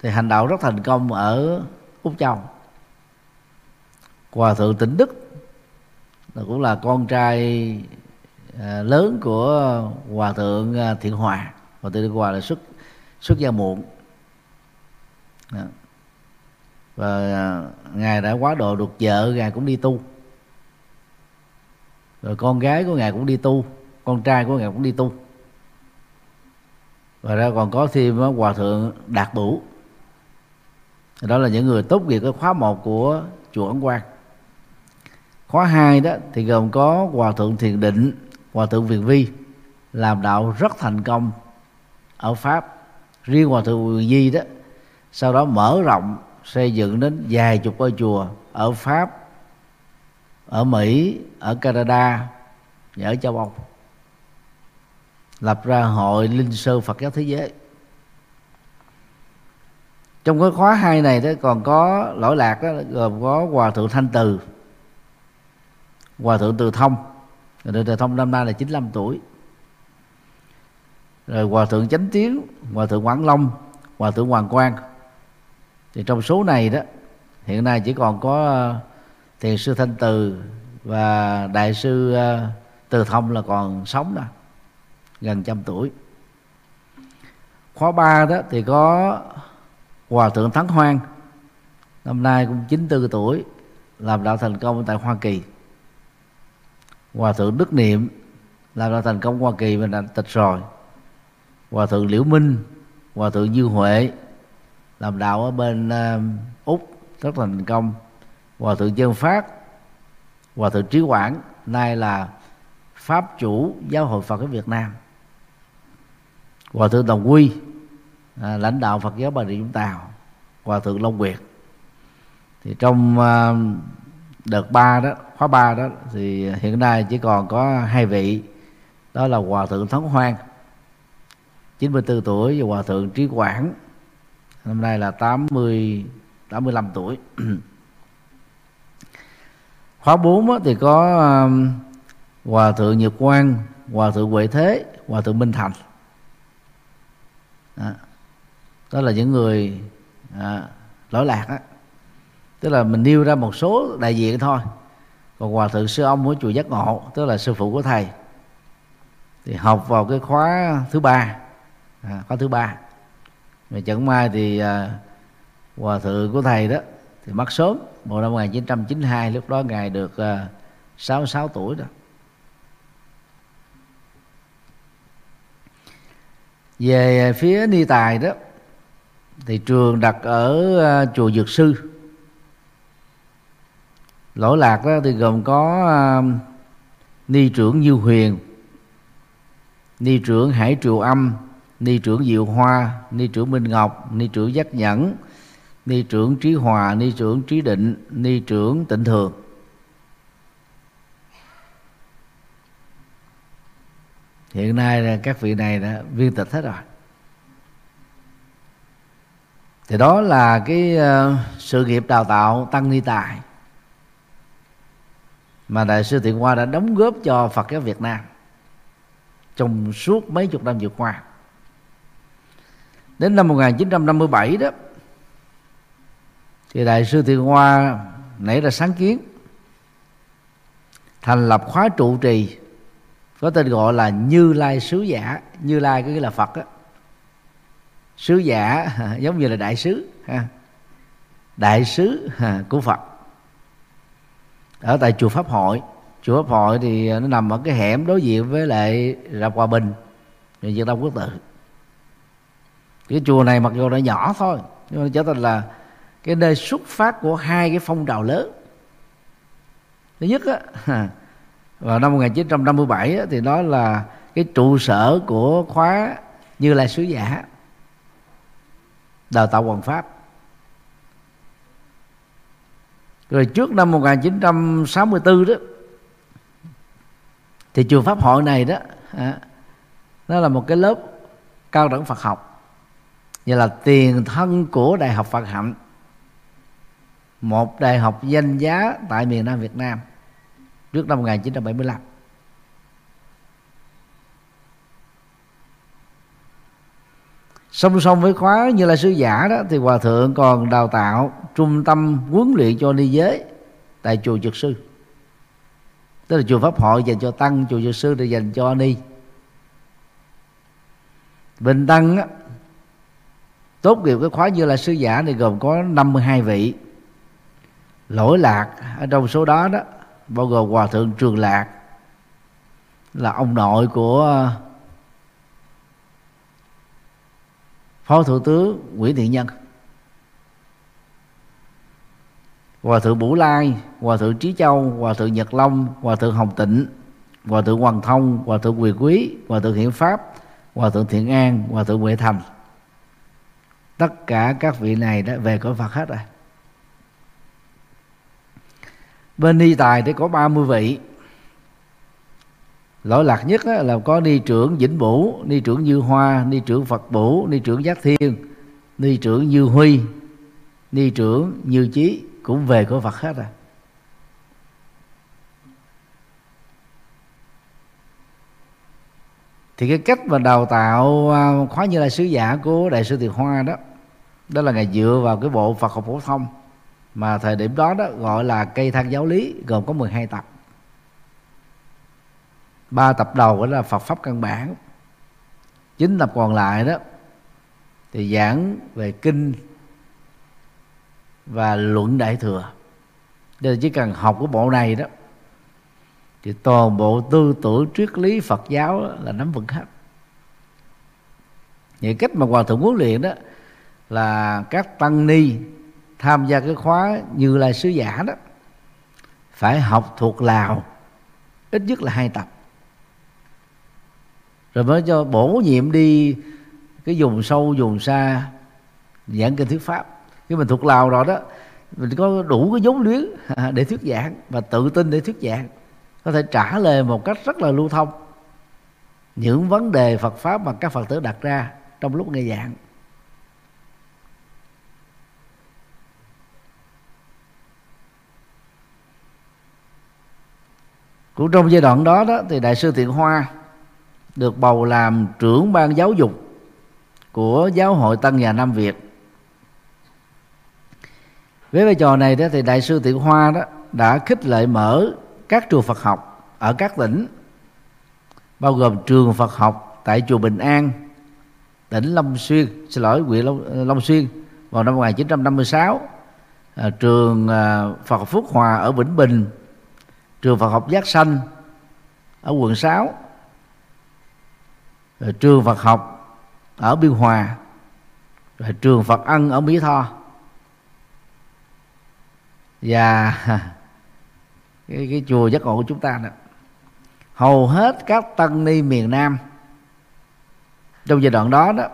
thì hành đạo rất thành công ở úc châu. Hòa thượng tịnh đức là cũng là con trai à, lớn của hòa thượng à, thiện hòa. Hòa thượng hòa là xuất xuất gia muộn. Đó. Và à, ngài đã quá độ được vợ ngài cũng đi tu rồi con gái của ngài cũng đi tu, con trai của ngài cũng đi tu. Và ra còn có thêm hòa thượng đạt bửu. Đó là những người tốt nghiệp cái khóa một của chùa ấn quang. Khóa hai đó thì gồm có hòa thượng thiền định, hòa thượng việt vi làm đạo rất thành công ở pháp. Riêng hòa thượng việt di đó, sau đó mở rộng xây dựng đến vài chục ngôi chùa ở pháp ở mỹ, ở canada và ở châu âu. Lập ra hội linh sơ phật giáo thế giới. Trong cái khóa hai này đó, còn có lỗi lạc đó, gồm có hòa thượng thanh từ, hòa thượng từ thông. Hòa thượng từ thông năm nay là 95 tuổi. Rồi hòa thượng chánh tiến hòa thượng quảng long, hòa thượng hoàng quang. Thì trong số này đó, hiện nay chỉ còn có thì thiền sư thanh từ và đại sư ờ, từ thông là còn sống đó gần trăm tuổi. Khóa ba đó thì có hòa thượng thắng hoang năm nay cũng 94 tuổi làm đạo thành công tại hoa kỳ. Hòa thượng đức niệm làm đạo thành công hoa kỳ và đã tịch rồi. Hòa thượng liễu minh hòa thượng dương huệ làm đạo ở bên uh, úc rất thành công hòa thượng dân phát hòa thượng trí quảng nay là pháp chủ giáo hội phật ở việt nam. Hòa thượng đồng quy à, lãnh đạo phật giáo bà rịa vũng tàu. Hòa thượng long Quyệt. thì trong à, đợt ba đó khóa ba đó thì hiện nay chỉ còn có hai vị. Đó là hòa thượng thống hoan 94 tuổi và hòa thượng trí quảng năm nay là 80 85 tuổi. khóa 4 thì có um, hòa thượng nhật quang hòa thượng huệ thế hòa thượng minh thành. Đó, đó là những người à, lỗi lạc á. Tức là mình nêu ra một số đại diện thôi. Còn hòa thượng sư ông của chùa giác ngộ tức là sư phụ của thầy. Thì học vào cái khóa thứ ba. À, khóa thứ ba. Mà chẳng may thì à, hòa thượng của thầy đó thì mất sớm vào năm 1992 lúc đó ngài được ờ, 66 tuổi đó. Về phía ni tài đó, thì trường đặt ở ờ, chùa dược sư. Lỗi lạc đó thì gồm có ờ, ni trưởng như huyền, ni trưởng hải triều âm, ni trưởng diệu hoa, ni trưởng minh ngọc, ni trưởng giác nhẫn ni trưởng trí hòa, ni trưởng trí định, ni trưởng tịnh thường. Hiện nay là các vị này đã viên tịch hết rồi. Thì đó là cái ờ, sự nghiệp đào tạo tăng ni tài mà đại sư thiện hoa đã đóng góp cho phật giáo việt nam trong suốt mấy chục năm vừa qua. Đến năm 1957 đó thì đại sư thiện hoa nảy ra sáng kiến, thành lập khóa trụ trì, có tên gọi là như lai sứ giả. Như lai có nghĩa là phật á. Sứ giả, giống như là đại sứ, ha. Đại sứ của phật. Ở tại chùa pháp hội. Chùa pháp hội thì nó nằm ở cái hẻm đối diện với lại rạp hòa bình rồi việt đông quốc tự. Cái chùa này mặc dù nó nhỏ thôi, nhưng mà trở thành là cái nơi xuất phát của hai cái phong trào lớn. Thứ nhất á vào năm 1957 á, thì đó là cái trụ sở của khóa như là sứ giả đào tạo hoàng pháp. Rồi trước năm 1964 đó thì trường pháp hội này đó nó là một cái lớp cao đẳng Phật học như là tiền thân của đại học Phật hạnh một đại học danh giá tại miền Nam Việt Nam trước năm 1975 song song với khóa như là sứ giả đó thì hòa thượng còn đào tạo trung tâm huấn luyện cho ni giới tại chùa trực sư. Tức là chùa pháp hội dành cho tăng chùa trực sư thì dành cho ni. Bình tăng á, tốt nghiệp cái khóa như là sứ giả này gồm có 52 vị lỗi lạc ở trong số đó đó bao gồm hòa thượng trường lạc là ông nội của phó thủ tướng nguyễn thiện nhân hòa thượng bủ lai hòa thượng trí châu hòa thượng nhật long hòa thượng hồng tịnh hòa thượng hoàng thông hòa thượng quyền quý hòa thượng hiển pháp hòa thượng thiện an hòa thượng huệ thành tất cả các vị này đã về cõi phật hết rồi bên ni tài thì có 30 vị. Lỗi lạc nhất là có ni trưởng vĩnh bủ ni trưởng như hoa, ni trưởng phật bủ ni trưởng giác thiên, ni trưởng như huy, ni trưởng như chí, cũng về của phật hết rồi. Thì cái cách mà đào tạo à, khóa như là sứ giả của đại sư Tiền Hoa đó đó là ngày dựa vào cái bộ Phật học phổ thông mà thời điểm đó đó gọi là cây thang giáo lý, gồm có 12 tập. Ba tập đầu đó là Phật pháp căn bản. Chín tập còn lại đó thì giảng về kinh và luận đại thừa. Nên chỉ cần học cái bộ này đó thì toàn bộ tư tưởng triết lý Phật giáo là nắm vững hết. Những cách mà hòa thượng huấn luyện đó là các tăng ni tham gia cái khóa như là sứ giả đó, phải học thuộc lào, ít nhất là hai tập. Rồi mới cho bổ nhiệm đi cái vùng sâu, vùng xa, giảng kinh thuyết pháp. Khi mình thuộc lào rồi đó, mình có đủ cái vốn luyến để thuyết giảng và tự tin để thuyết giảng. Có thể trả lời một cách rất là lưu thông những vấn đề Phật pháp mà các Phật tử đặt ra trong lúc nghe giảng. Cũng trong giai đoạn đó đó thì đại sư Thiện Hoa được bầu làm trưởng ban giáo dục của giáo hội tăng nhà Nam Việt. Với vai trò này đó thì đại sư Thiện Hoa đó đã khích lệ mở các trường Phật học ở các tỉnh bao gồm trường Phật học tại chùa Bình An tỉnh Long Xuyên xin lỗi huyện Long, ờ, Long Xuyên vào năm 1956 à, trường à, Phật Phúc Hòa ở Vĩnh Bình trường Phật học Giác Sanh ở quận 6 rồi trường Phật học ở Biên Hòa rồi trường Phật Ân ở Mỹ Tho. Và cái, cái chùa giác ngộ của chúng ta đó hầu hết các tăng ni miền Nam trong giai đoạn đó đó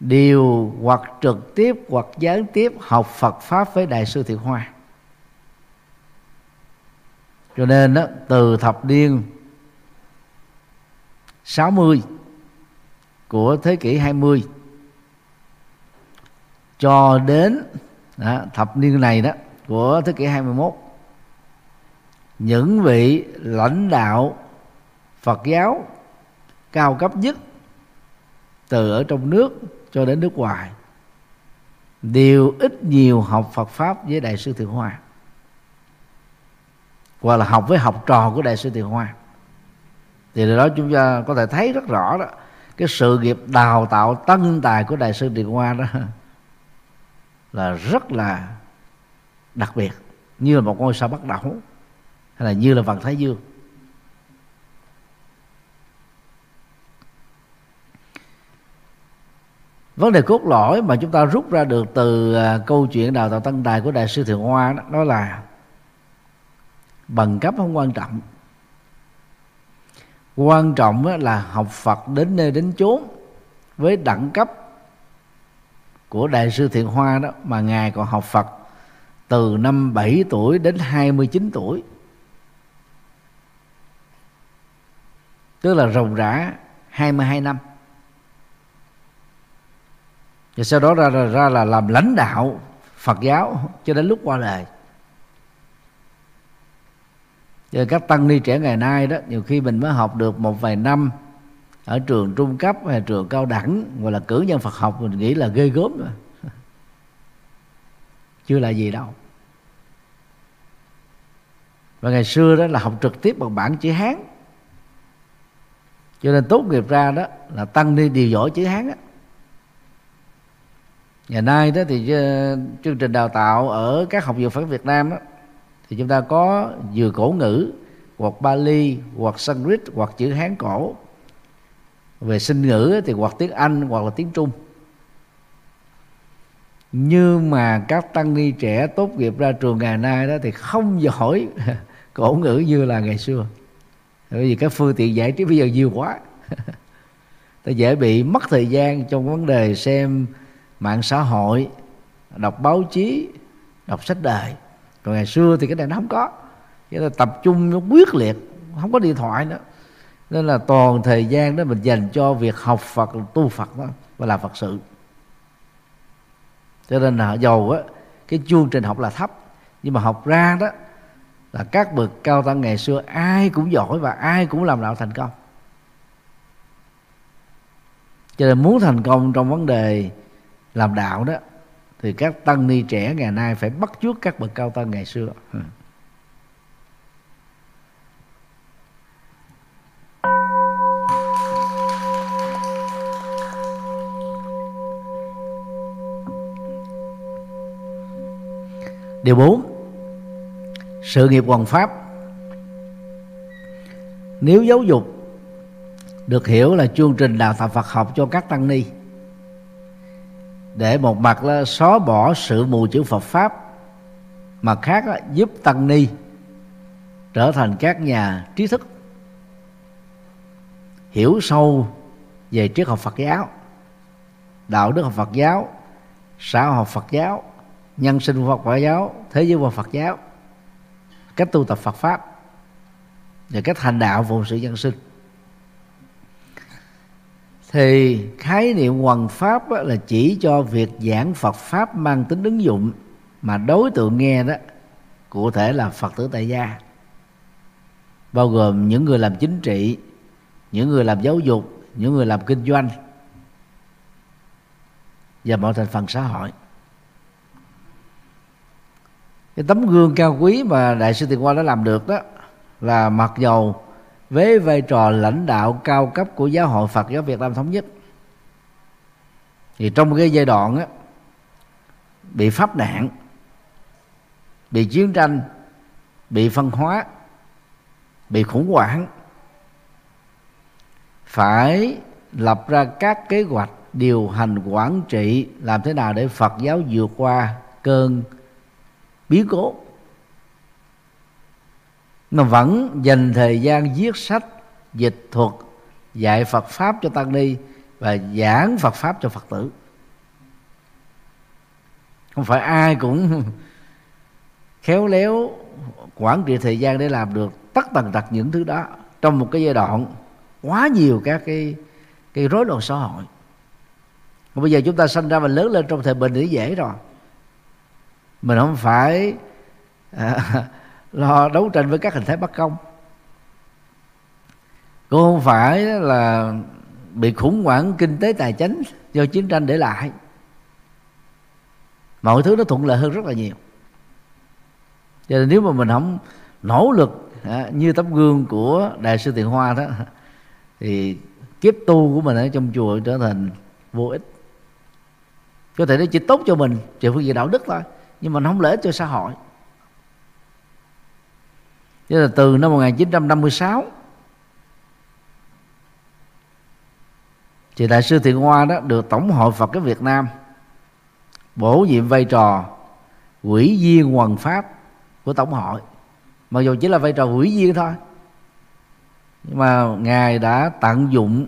đều hoặc trực tiếp hoặc gián tiếp học Phật pháp với đại sư Thiện Hoa cho nên đó, từ thập niên 60 của thế kỷ 20 cho đến đó, thập niên này đó của thế kỷ 21 những vị lãnh đạo Phật giáo cao cấp nhất từ ở trong nước cho đến nước ngoài đều ít nhiều học Phật pháp với đại sư Thượng Hoa hoặc là học với học trò của đại sư thiền Hoa. Thì từ đó chúng ta có thể thấy rất rõ đó. Cái sự nghiệp đào tạo tân tài của đại sư thiền Hoa đó là rất là đặc biệt. Như là một ngôi sao bắt đầu hay là như là vầng thái dương. Vấn đề cốt lõi mà chúng ta rút ra được từ à, câu chuyện đào tạo tân tài của đại sư thượng hoa đó, đó là bằng cấp không quan trọng. Quan trọng là học phật đến nơi đến chốn với đẳng cấp của đại sư thiện hoa đó mà ngài còn học phật từ năm 7 tuổi đến 29 tuổi. Tức là rồng rã 22 năm. Và sau đó ra, ra ra là làm lãnh đạo Phật giáo cho đến lúc qua đời. Giờ các tăng ni trẻ ngày nay đó nhiều khi mình mới học được một vài năm ở trường trung cấp hay trường cao đẳng gọi là cử nhân Phật học mình nghĩ là ghê gớm rồi. Chưa là gì đâu. Và ngày xưa đó là học trực tiếp bằng bản chữ hán. Cho nên tốt nghiệp ra đó là tăng ni điều giỏi chữ hán á. Ngày nay đó thì ờ, chương trình đào tạo ở các học viện Phật Việt Nam đó, thì chúng ta có vừa cổ ngữ, hoặc Bali, hoặc Sanskrit, hoặc chữ Hán cổ. Về sinh ngữ thì hoặc tiếng Anh, hoặc là tiếng Trung. Nhưng mà các tăng ni trẻ tốt nghiệp ra trường ngày nay đó thì không giỏi cổ ngữ như là ngày xưa. Bởi vì các phương tiện giải trí bây giờ nhiều quá. Ta dễ bị mất thời gian trong vấn đề xem mạng xã hội, đọc báo chí, đọc sách đời còn ngày xưa thì cái này nó không có. Cho nên tập trung nó quyết liệt, không có điện thoại nữa. Nên là toàn thời gian đó mình dành cho việc học Phật, tu Phật đó, và làm Phật sự. Cho nên là giàu á, cái chương trình học là thấp, nhưng mà học ra đó là các bậc cao tăng ngày xưa ai cũng giỏi và ai cũng làm đạo thành công. Cho nên muốn thành công trong vấn đề làm đạo đó thì các tăng ni trẻ ngày nay phải bắt chước các bậc cao tăng ngày xưa. Ừ. Điều bốn, sự nghiệp hoàn pháp. Nếu giáo dục được hiểu là chương trình đào tạo Phật học cho các tăng ni để một mặt là xóa bỏ sự mù chữ Phật pháp, mặt khác là giúp tăng ni, trở thành các nhà trí thức, hiểu sâu về triết học Phật giáo, đạo đức học Phật giáo, xã hội học Phật giáo, nhân sinh Phật Phật giáo, thế giới và Phật giáo, cách tu tập Phật pháp, và cách hành đạo phụng sự nhân sinh thì khái niệm hoằng pháp là chỉ cho việc giảng Phật pháp mang tính ứng dụng mà đối tượng nghe đó, cụ thể là Phật tử tại gia. Bao gồm những người làm chính trị, những người làm giáo dục, những người làm kinh doanh và mọi thành phần xã hội. Cái tấm gương cao quý mà đại sư tiền hoa đã làm được đó là mặc dầu với vai trò lãnh đạo cao cấp của giáo hội Phật giáo Việt Nam thống nhất. Thì trong cái giai đoạn á, bị pháp nạn bị chiến tranh bị phân hóa bị khủng hoảng phải lập ra các kế hoạch điều hành quản trị làm thế nào để Phật giáo vượt qua cơn biến cố mà vẫn dành thời gian viết sách dịch thuật dạy Phật pháp cho tăng ni và giảng Phật pháp cho Phật tử. Không phải ai cũng khéo léo quản trị thời gian để làm được tất tần tật những thứ đó trong một cái giai đoạn quá nhiều các cái cái rối loạn xã hội. Còn bây giờ chúng ta sinh ra và lớn lên trong thời bình thì dễ rồi. Mình không phải à, lo đấu tranh với các hình thái bất công. Cũng không phải là bị khủng hoảng kinh tế tài chính do chiến tranh để lại. Mọi thứ nó thuận lợi hơn rất là nhiều. Cho nên nếu mà mình không nỗ lực à, như tấm gương của đại sư tiền hoa đó thì kiếp tu của mình ở trong chùa trở thành vô ích. Có thể nó chỉ tốt cho mình về phương diện đạo đức thôi nhưng mà nó không lợi ích cho xã hội. Thế là từ năm 1956 thì đại sư thiện hoa đó được tổng hội phật cái việt nam bổ nhiệm vai trò quỹ viên hoàng pháp của tổng hội. Mặc dù chỉ là vai trò quỹ viên thôi, nhưng mà ngài đã tận dụng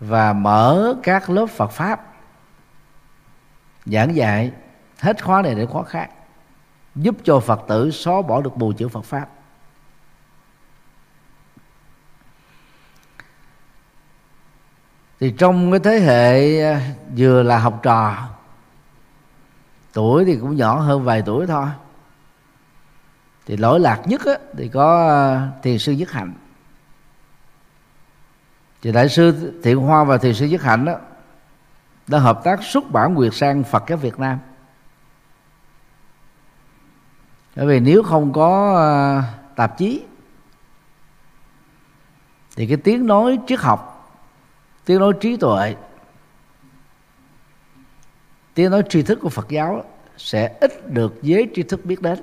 và mở các lớp Phật pháp giảng dạy, hết khóa này đến khóa khác giúp cho Phật tử xóa bỏ được bù chữ Phật pháp. Thì trong cái thế hệ à, vừa là học trò tuổi thì cũng nhỏ hơn vài tuổi thôi. Thì lỗi lạc nhất á, thì có à, thiền sư nhất hạnh. Thì đại sư thiện hoa và thiền sư nhất hạnh đó đã hợp tác xuất bản quyệt sang phật giáo việt nam bởi vì nếu không có ờ, tạp chí, thì cái tiếng nói triết học, tiếng nói trí tuệ, tiếng nói tri thức của phật giáo sẽ ít được giới tri thức biết đến.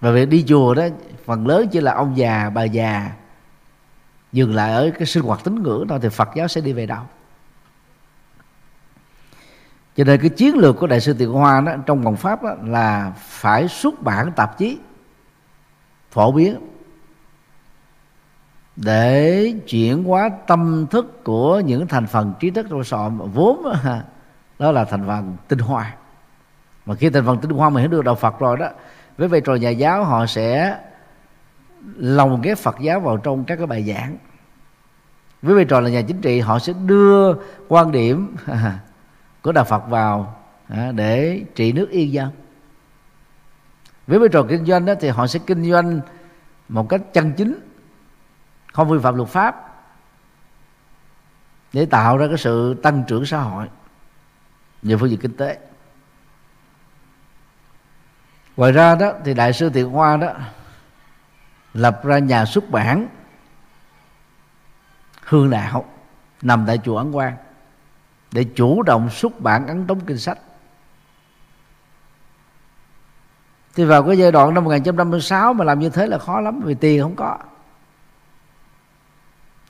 Và việc đi chùa đó, phần lớn chỉ là ông già, bà già, dừng lại ở cái sinh hoạt tín ngưỡng thôi thì phật giáo sẽ đi về đâu cho nên cái chiến lược của đại sư tiền hoa đó trong vòng pháp đó, là phải xuất bản tạp chí phổ biến để chuyển hóa tâm thức của những thành phần trí thức trong sọ vốn đó là thành phần tinh hoa. Mà khi thành phần tinh hoa mà hiểu được đạo Phật rồi đó với vai trò nhà giáo họ sẽ lồng ghép Phật giáo vào trong các cái bài giảng. Với vai trò là nhà chính trị họ sẽ đưa quan điểm của đạo Phật vào à, để trị nước yên dân. Với vai trò kinh doanh đó thì họ sẽ kinh doanh một cách chân chính, không vi phạm luật pháp, để tạo ra cái sự tăng trưởng xã hội về phương diện kinh tế. Ngoài ra đó thì đại sư thiện hoa đó lập ra nhà xuất bản hương đạo, nằm tại chùa ấn quang để chủ động xuất bản ấn tống kinh sách. Thì vào cái giai đoạn năm 1956 mà làm như thế là khó lắm, vì tiền không có.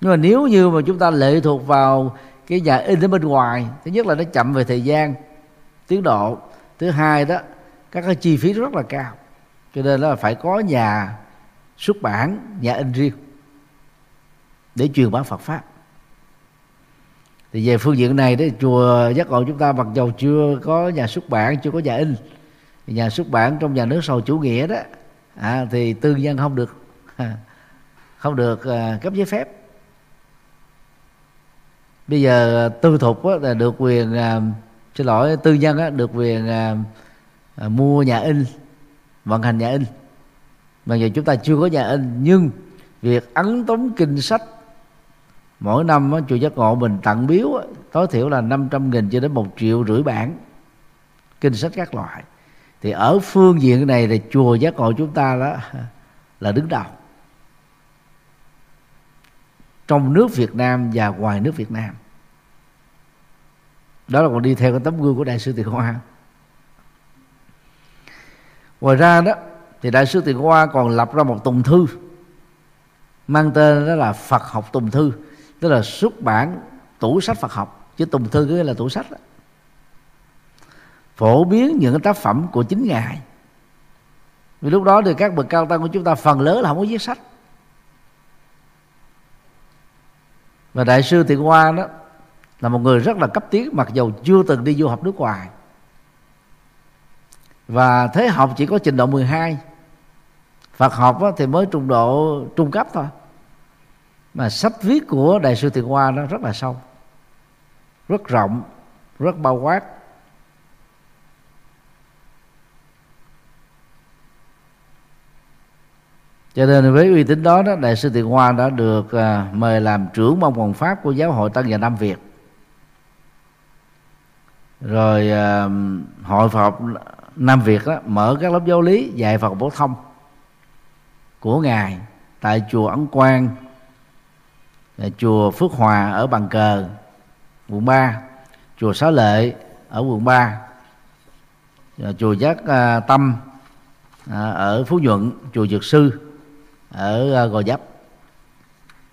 Nhưng mà nếu như mà chúng ta lệ thuộc vào cái nhà in ở bên ngoài, thứ nhất là nó chậm về thời gian, tiến độ, thứ hai đó, các cái chi phí rất là cao. Cho nên là phải có nhà xuất bản, nhà in riêng để truyền bá Phật pháp thì về phương diện này đó chùa giác ngộ chúng ta mặc dầu chưa có nhà xuất bản chưa có nhà in nhà xuất bản trong nhà nước sầu chủ nghĩa đó à, thì tư nhân không được à, không được à, cấp giấy phép. Bây giờ tư thục á, là được quyền à, xin lỗi tư nhân á, được quyền à, à, mua nhà in vận hành nhà in. Mặc dù chúng ta chưa có nhà in nhưng việc ấn tống kinh sách mỗi năm á, chùa giác ngộ mình tặng biếu á, tối thiểu là 500 nghìn cho đến một triệu rưỡi bản. Kinh sách các loại. Thì ở phương diện này thì chùa giác ngộ chúng ta đó là đứng đầu. Trong nước Việt Nam và ngoài nước Việt Nam. Đó là còn đi theo cái tấm gương của đại sư Tiền Hoa. Ngoài ra đó thì đại sư Tiền Hoa còn lập ra một tùng thư mang tên đó là Phật học tùng thư tức là xuất bản tủ sách Phật học, chứ tùng thư cứ là tủ sách đó. phổ biến những tác phẩm của chính ngài. Vì lúc đó thì các bậc cao tăng của chúng ta phần lớn là không có viết sách. Và đại sư thiện hoa đó là một người rất là cấp tiến, mặc dầu chưa từng đi du học nước ngoài. Và thế học chỉ có trình độ 12 Phật học thì mới trung độ, trung cấp thôi mà sách viết của đại sư Thiện Hoa nó rất là sâu rất rộng rất bao quát. Cho nên với uy tín đó, đó đại sư Tiền Hoa đã được à, mời làm trưởng ban hoàng pháp của giáo hội Tân và Nam Việt. Rồi à, hội Phật học Nam Việt đó, mở các lớp giáo lý dạy Phật phổ thông của ngài tại chùa Ấn Quang chùa Phước Hòa ở Bằng Cờ, quận 3 chùa Xá Lệ ở quận 3 chùa Giác à, Tâm à, ở Phú Nhuận. Chùa Dược Sư ở à, Gò Dấp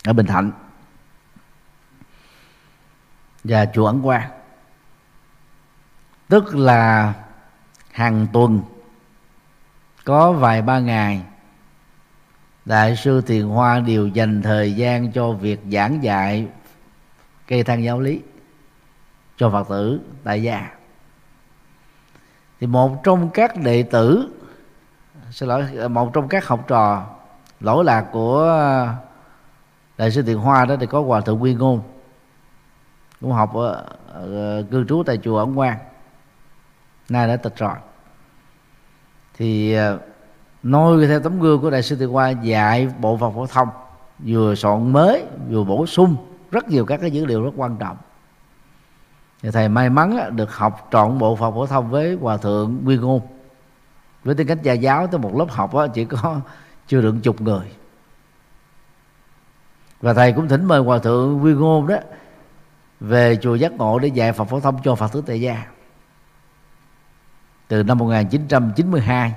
ở Bình Thạnh. Và chùa Ấn Quang tức là hàng tuần có vài ba ngày đại sư thiền hoa đều dành thời gian cho việc giảng dạy cây thang giáo lý cho phật tử tại gia. Thì một trong các đệ tử xin lỗi một trong các học trò lỗi lạc của đại sư thiền hoa đó thì có hòa thượng quy ngôn. Cũng học ở, ở, cư trú tại chùa ấn quang. Nay đã tịch rồi. Thì ờ, noi theo tấm gương của đại sư Từ Hoa dạy bộ Phật phổ thông, vừa soạn mới, vừa bổ sung rất nhiều các cái dữ liệu rất quan trọng. Thì thầy may mắn được học trọn bộ Phật phổ thông với hòa thượng Nguyên Ngôn. Với tư cách gia giáo tới một lớp học chỉ có chưa được chục người. Và thầy cũng thỉnh mời hòa thượng Nguyên Ngôn đó về chùa Giác Ngộ để dạy Phật phổ thông cho Phật tử tại gia. Từ năm 1992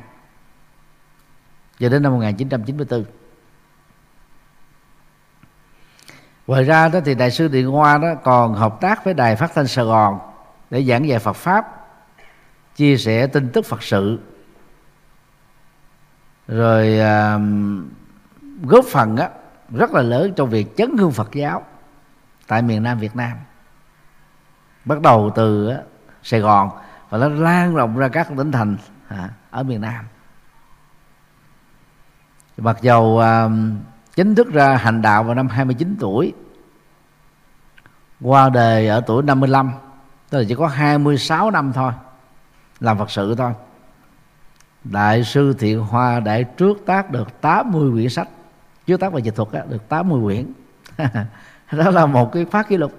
cho đến năm 1994 ngoài ra đó thì đại sư Điện Hoa đó còn hợp tác với đài phát thanh Sài Gòn để giảng dạy Phật pháp chia sẻ tin tức Phật sự rồi uh, góp phần á, rất là lớn trong việc chấn hương Phật giáo tại miền Nam Việt Nam. Bắt đầu từ á, Sài Gòn và nó lan rộng ra các tỉnh thành à, ở miền Nam mặc dầu à, chính thức ra hành đạo vào năm 29 tuổi. Qua đời ở tuổi 55 tức là chỉ có 26 năm thôi làm Phật sự thôi. Đại sư Thiện Hoa đã trước tác được 80 quyển sách Trước tác và dịch thuật được 80 quyển. Đó là một cái phát kỷ lục.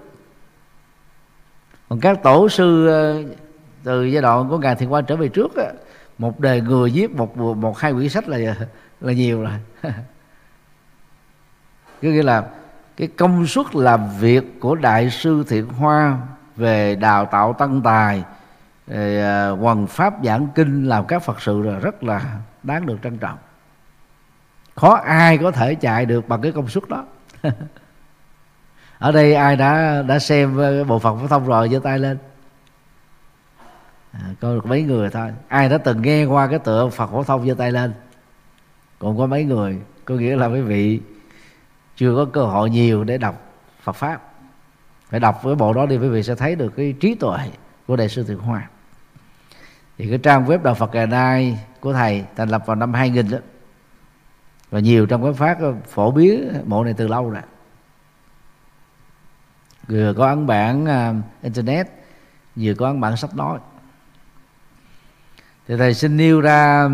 Còn các tổ sư ờ, từ giai đoạn của ngài Thiện Hoa trở về trước á, Một đời người viết một, một hai quyển sách là là nhiều rồi. Có nghĩa là cái công suất làm việc của đại sư thiện hoa về đào tạo tăng tài quần à, hoằng pháp giảng kinh làm các phật sự là rất là đáng được trân trọng. Khó ai có thể chạy được bằng cái công suất đó. Ở đây ai đã đã xem à, bộ phật phổ thông rồi giơ tay lên. À, có được mấy người thôi. Ai đã từng nghe qua cái tựa phật phổ thông giơ tay lên? Còn có mấy người có nghĩa là quý vị chưa có cơ hội nhiều để đọc Phật pháp. Phải đọc với bộ đó đi quý vị sẽ thấy được cái trí tuệ của đại sư Thiện Hoa thì cái trang web đạo Phật ngày nay của thầy thành lập vào năm 2000 đó. Và nhiều trong cái phát phổ biến bộ này từ lâu rồi. Vừa có ấn bản uh, internet vừa có ấn bản sách nói. Thì thầy xin nêu ra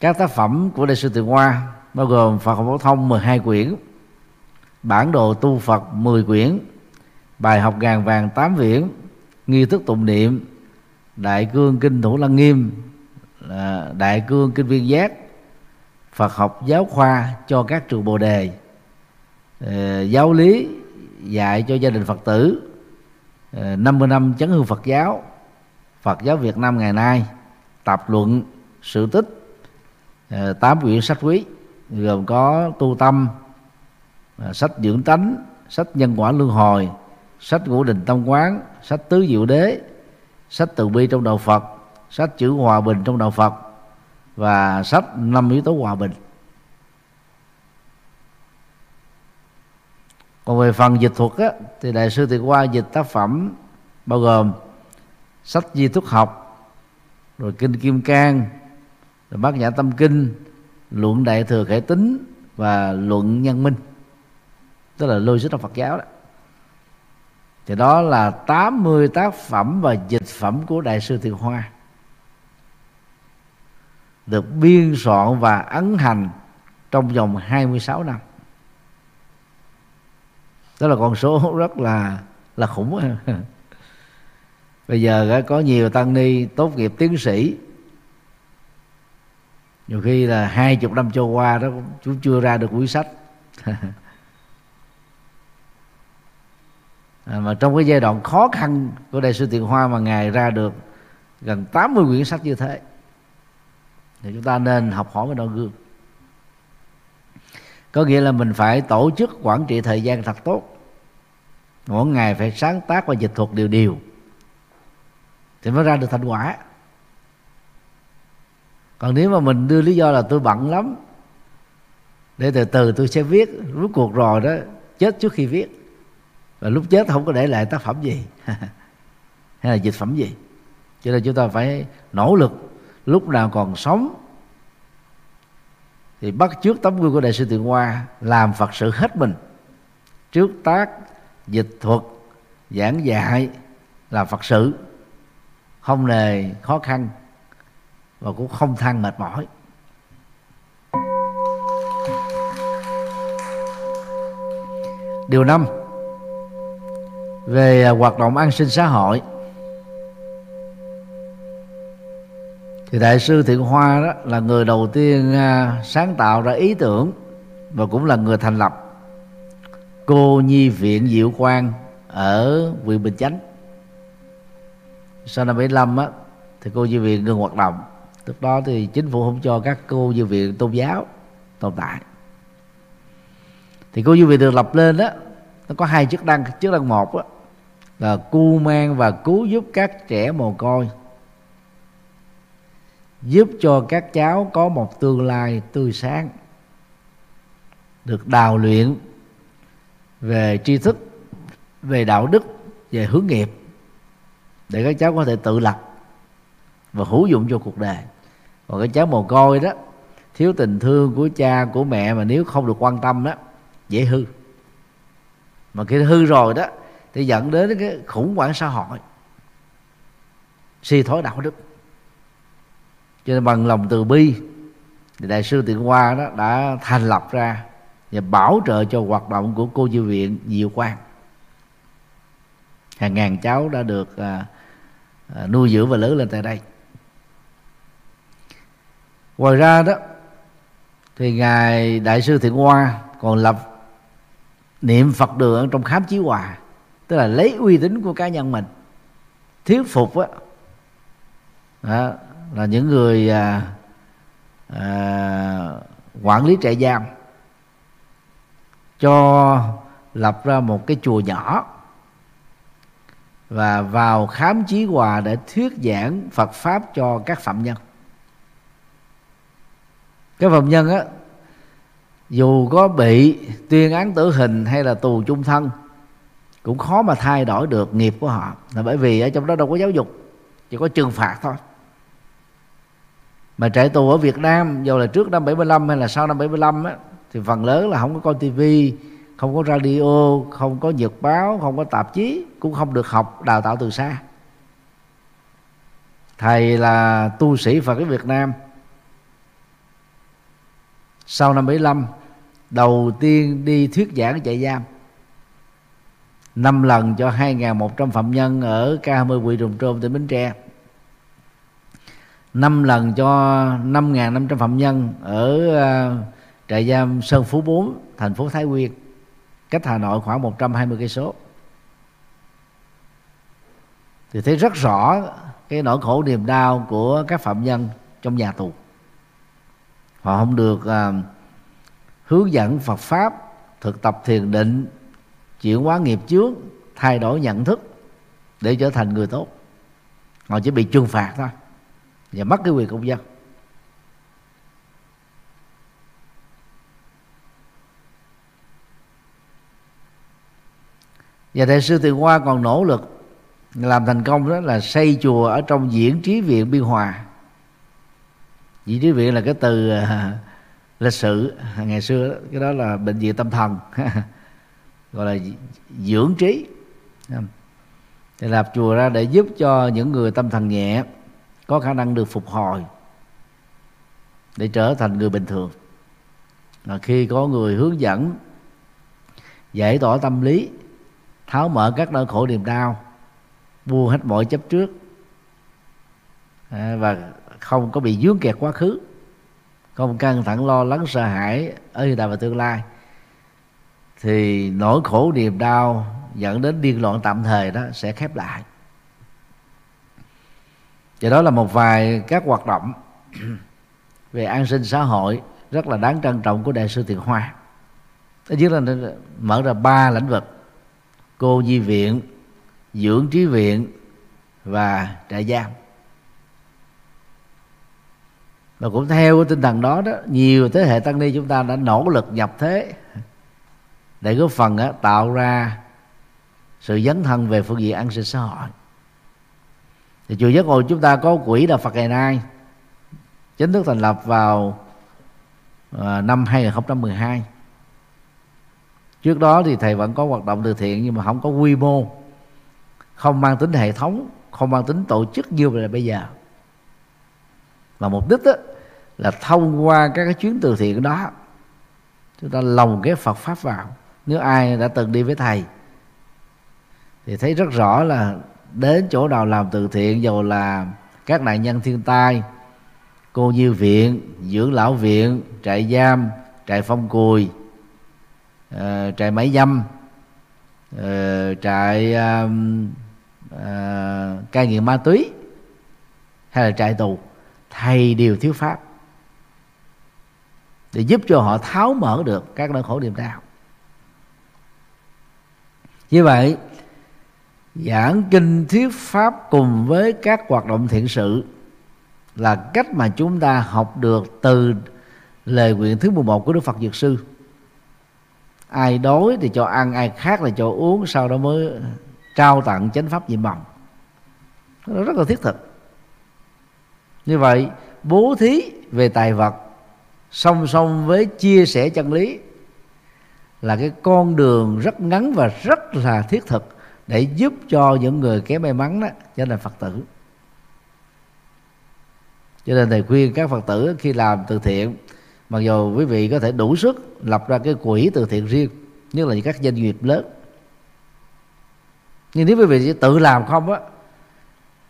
các tác phẩm của đại sư Từ Hoa, bao gồm Phật học phổ thông 12 quyển, bản đồ tu Phật 10 quyển, bài học ngàn vàng 8 quyển, nghi thức tụng niệm, đại cương kinh thủ lăng nghiêm đại cương kinh viên giác, Phật học giáo khoa cho các trường bồ đề ờ, giáo lý dạy cho gia đình Phật tử ờ, 50 năm chấn hương Phật giáo Phật giáo Việt Nam ngày nay, tập luận, sự tích Ờ, tám quyển sách quý gồm có tu tâm ờ, sách dưỡng tánh sách nhân quả luân hồi sách ngũ đình tâm quán sách tứ diệu đế sách từ bi trong đạo phật sách chữ hòa bình trong đạo phật và sách năm yếu tố hòa bình. Còn về phần dịch thuật á, thì đại sư thì qua dịch tác phẩm bao gồm sách di thức học rồi kinh kim cang bát nhã tâm kinh luận đại thừa khải tính và luận nhân minh. Tức là logic trong phật giáo đó. Thì đó là 80 tác phẩm và dịch phẩm của đại sư Thiện Hoa. Được biên soạn và ấn hành trong vòng 26 năm. Đó là con số rất là là khủng. Bây giờ có nhiều tăng ni, tốt nghiệp tiến sĩ nhiều khi là hai chục năm trôi qua đó chú chưa ra được quyển sách. À, mà trong cái giai đoạn khó khăn của đại sư Tiền Hoa mà ngài ra được gần 80 quyển sách như thế thì chúng ta nên học hỏi với noi gương. Có nghĩa là mình phải tổ chức quản trị thời gian thật tốt. Mỗi ngày phải sáng tác và dịch thuật đều đều thì mới ra được thành quả còn nếu mà mình đưa lý do là tôi bận lắm để từ từ tôi sẽ viết. Rút cuộc rồi đó chết trước khi viết. Và lúc chết không có để lại tác phẩm gì. Hay là dịch phẩm gì. Cho nên chúng ta phải nỗ lực. Lúc nào còn sống thì bắt trước tấm gương của đại sư Tuyền Hoa làm Phật sự hết mình. Trước tác dịch thuật giảng dạy là Phật sự. Không nề khó khăn và cũng không than mệt mỏi. Điều năm về à, hoạt động an sinh xã hội. Thì đại sư thiện hoa đó là người đầu tiên à, sáng tạo ra ý tưởng và cũng là người thành lập cô nhi viện diệu quang ở huyện bình chánh. Sau năm 75 á, thì cô nhi viện ngừng hoạt động lúc đó thì chính phủ không cho các cô nhi viện tôn giáo tồn tại. Thì cô nhi viện được lập lên đó nó có hai chức năng. Chức năng một đó, là cu mang và cứu giúp các trẻ mồ côi giúp cho các cháu có một tương lai tươi sáng được đào luyện về tri thức về đạo đức về hướng nghiệp để các cháu có thể tự lập và hữu dụng cho cuộc đời còn cái cháu mồ côi đó thiếu tình thương của cha của mẹ mà nếu không được quan tâm đó dễ hư. Mà khi hư rồi đó thì dẫn đến cái khủng hoảng xã hội. Suy thoái đạo đức. Cho nên bằng lòng từ bi thì đại sư tiện hoa đó đã thành lập ra và bảo trợ cho hoạt động của cô dư viện diệu quang. Hàng ngàn cháu đã được à, à, nuôi dưỡng và lớn lên tại đây ngoài ra đó thì ngài đại sư thiện hoa còn lập niệm phật đường trong khám chí hòa tức là lấy uy tín của cá nhân mình thuyết phục á đó, là những người à, à, quản lý trại giam cho lập ra một cái chùa nhỏ và vào khám chí hòa để thuyết giảng Phật pháp cho các phạm nhân cái phạm nhân á dù có bị tuyên án tử hình hay là tù chung thân cũng khó mà thay đổi được nghiệp của họ. Là bởi vì ở trong đó đâu có giáo dục chỉ có trừng phạt thôi. Mà trại tù ở Việt Nam dù là trước năm 75 hay là sau năm 75 á, thì phần lớn là không có coi tivi không có radio không có nhật báo không có tạp chí cũng không được học đào tạo từ xa. Thầy là tu sĩ Phật ở Việt Nam sau năm 75 đầu tiên đi thuyết giảng trại giam. Năm lần cho 2.100 phạm nhân ở K20 Quỳ Rồng Trôm, tỉnh Bến Tre. Năm lần cho 5.500 phạm nhân ở ờ, trại giam Sơn Phú 4 thành phố Thái Nguyên, cách Hà Nội khoảng 120 cây số. Thì thấy rất rõ cái nỗi khổ niềm đau của các phạm nhân trong nhà tù họ không được à, hướng dẫn Phật pháp thực tập thiền định chuyển hóa nghiệp trước thay đổi nhận thức để trở thành người tốt. Họ chỉ bị trừng phạt thôi và mất cái quyền công dân. Và đại sư Từ Hoa còn nỗ lực làm thành công đó là xây chùa ở trong diễn trí viện biên hòa vị trí viện là cái từ à, lịch sử ngày xưa đó, cái đó là bệnh viện tâm thần gọi là dưỡng trí. Thì lập chùa ra để giúp cho những người tâm thần nhẹ có khả năng được phục hồi để trở thành người bình thường. Và khi có người hướng dẫn giải tỏa tâm lý tháo mở các nỗi khổ niềm đau buông hết mọi chấp trước. À, và không có bị dướng kẹt quá khứ. Không căng thẳng lo lắng sợ hãi ở hiện tại và tương lai. Thì nỗi khổ niềm đau dẫn đến điên loạn tạm thời đó sẽ khép lại. Và đó là một vài các hoạt động về an sinh xã hội rất là đáng trân trọng của đại sư thiện Hoa. Thứ nhất là mở ra ba lĩnh vực cô nhi viện, dưỡng trí viện và trại giam và cũng theo cái tinh thần đó đó nhiều thế hệ tăng ni chúng ta đã nỗ lực nhập thế để góp phần đó, tạo ra sự dấn thân về phương diện an sinh xã hội. Thì chùa giác ngộ chúng ta có quỹ đạo Phật ngày nay chính thức thành lập vào à, năm 2012 trước đó thì thầy vẫn có hoạt động từ thiện nhưng mà không có quy mô không mang tính hệ thống không mang tính tổ chức như là bây giờ và mục đích đó là thông qua các cái chuyến từ thiện đó chúng ta lồng cái Phật pháp vào. Nếu ai đã từng đi với thầy thì thấy rất rõ là đến chỗ nào làm từ thiện dù là các nạn nhân thiên tai cô nhi viện dưỡng lão viện trại giam trại phong cùi uh, trại máy dâm uh, trại uh, uh, cai nghiện ma túy hay là trại tù thầy điều thiếu pháp để giúp cho họ tháo mở được các nỗi khổ niềm đau. Như vậy, giảng kinh thuyết pháp cùng với các hoạt động thiện sự là cách mà chúng ta học được từ lời nguyện thứ 11 của Đức Phật Dược Sư. Ai đói thì cho ăn, ai khác là cho uống, sau đó mới trao tặng chánh pháp nhiệm màu nó rất là thiết thực như vậy, bố thí về tài vật, song song với chia sẻ chân lý là cái con đường rất ngắn và rất là thiết thực để giúp cho những người kém may mắn đó trở thành phật tử. Cho nên thầy khuyên các phật tử khi làm từ thiện, mặc dù quý vị có thể đủ sức lập ra cái quỹ từ thiện riêng như là những các doanh nghiệp lớn, nhưng nếu quý vị chỉ tự làm không á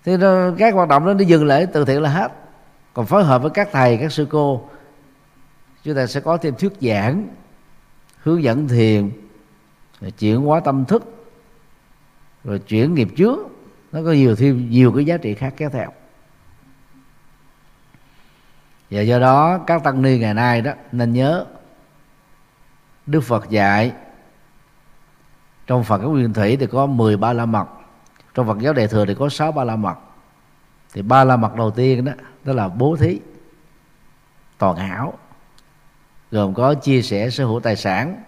thì nó, các hoạt động đó nó dừng lại từ thiện là hết. Còn phối hợp với các thầy các sư cô chúng ta sẽ có thêm thuyết giảng hướng dẫn thiền chuyển hóa tâm thức rồi chuyển nghiệp trước. Nó có nhiều thêm nhiều cái giá trị khác kéo theo. Và do đó các tăng ni ngày nay đó nên nhớ Đức Phật dạy trong Phật cái nguyên thủy thì có 10 ba la mật trong Phật giáo đại thừa thì có sáu ba la mật. Thì ba la mật đầu tiên đó đó là bố thí, toàn hảo, gồm có chia sẻ sở hữu tài sản,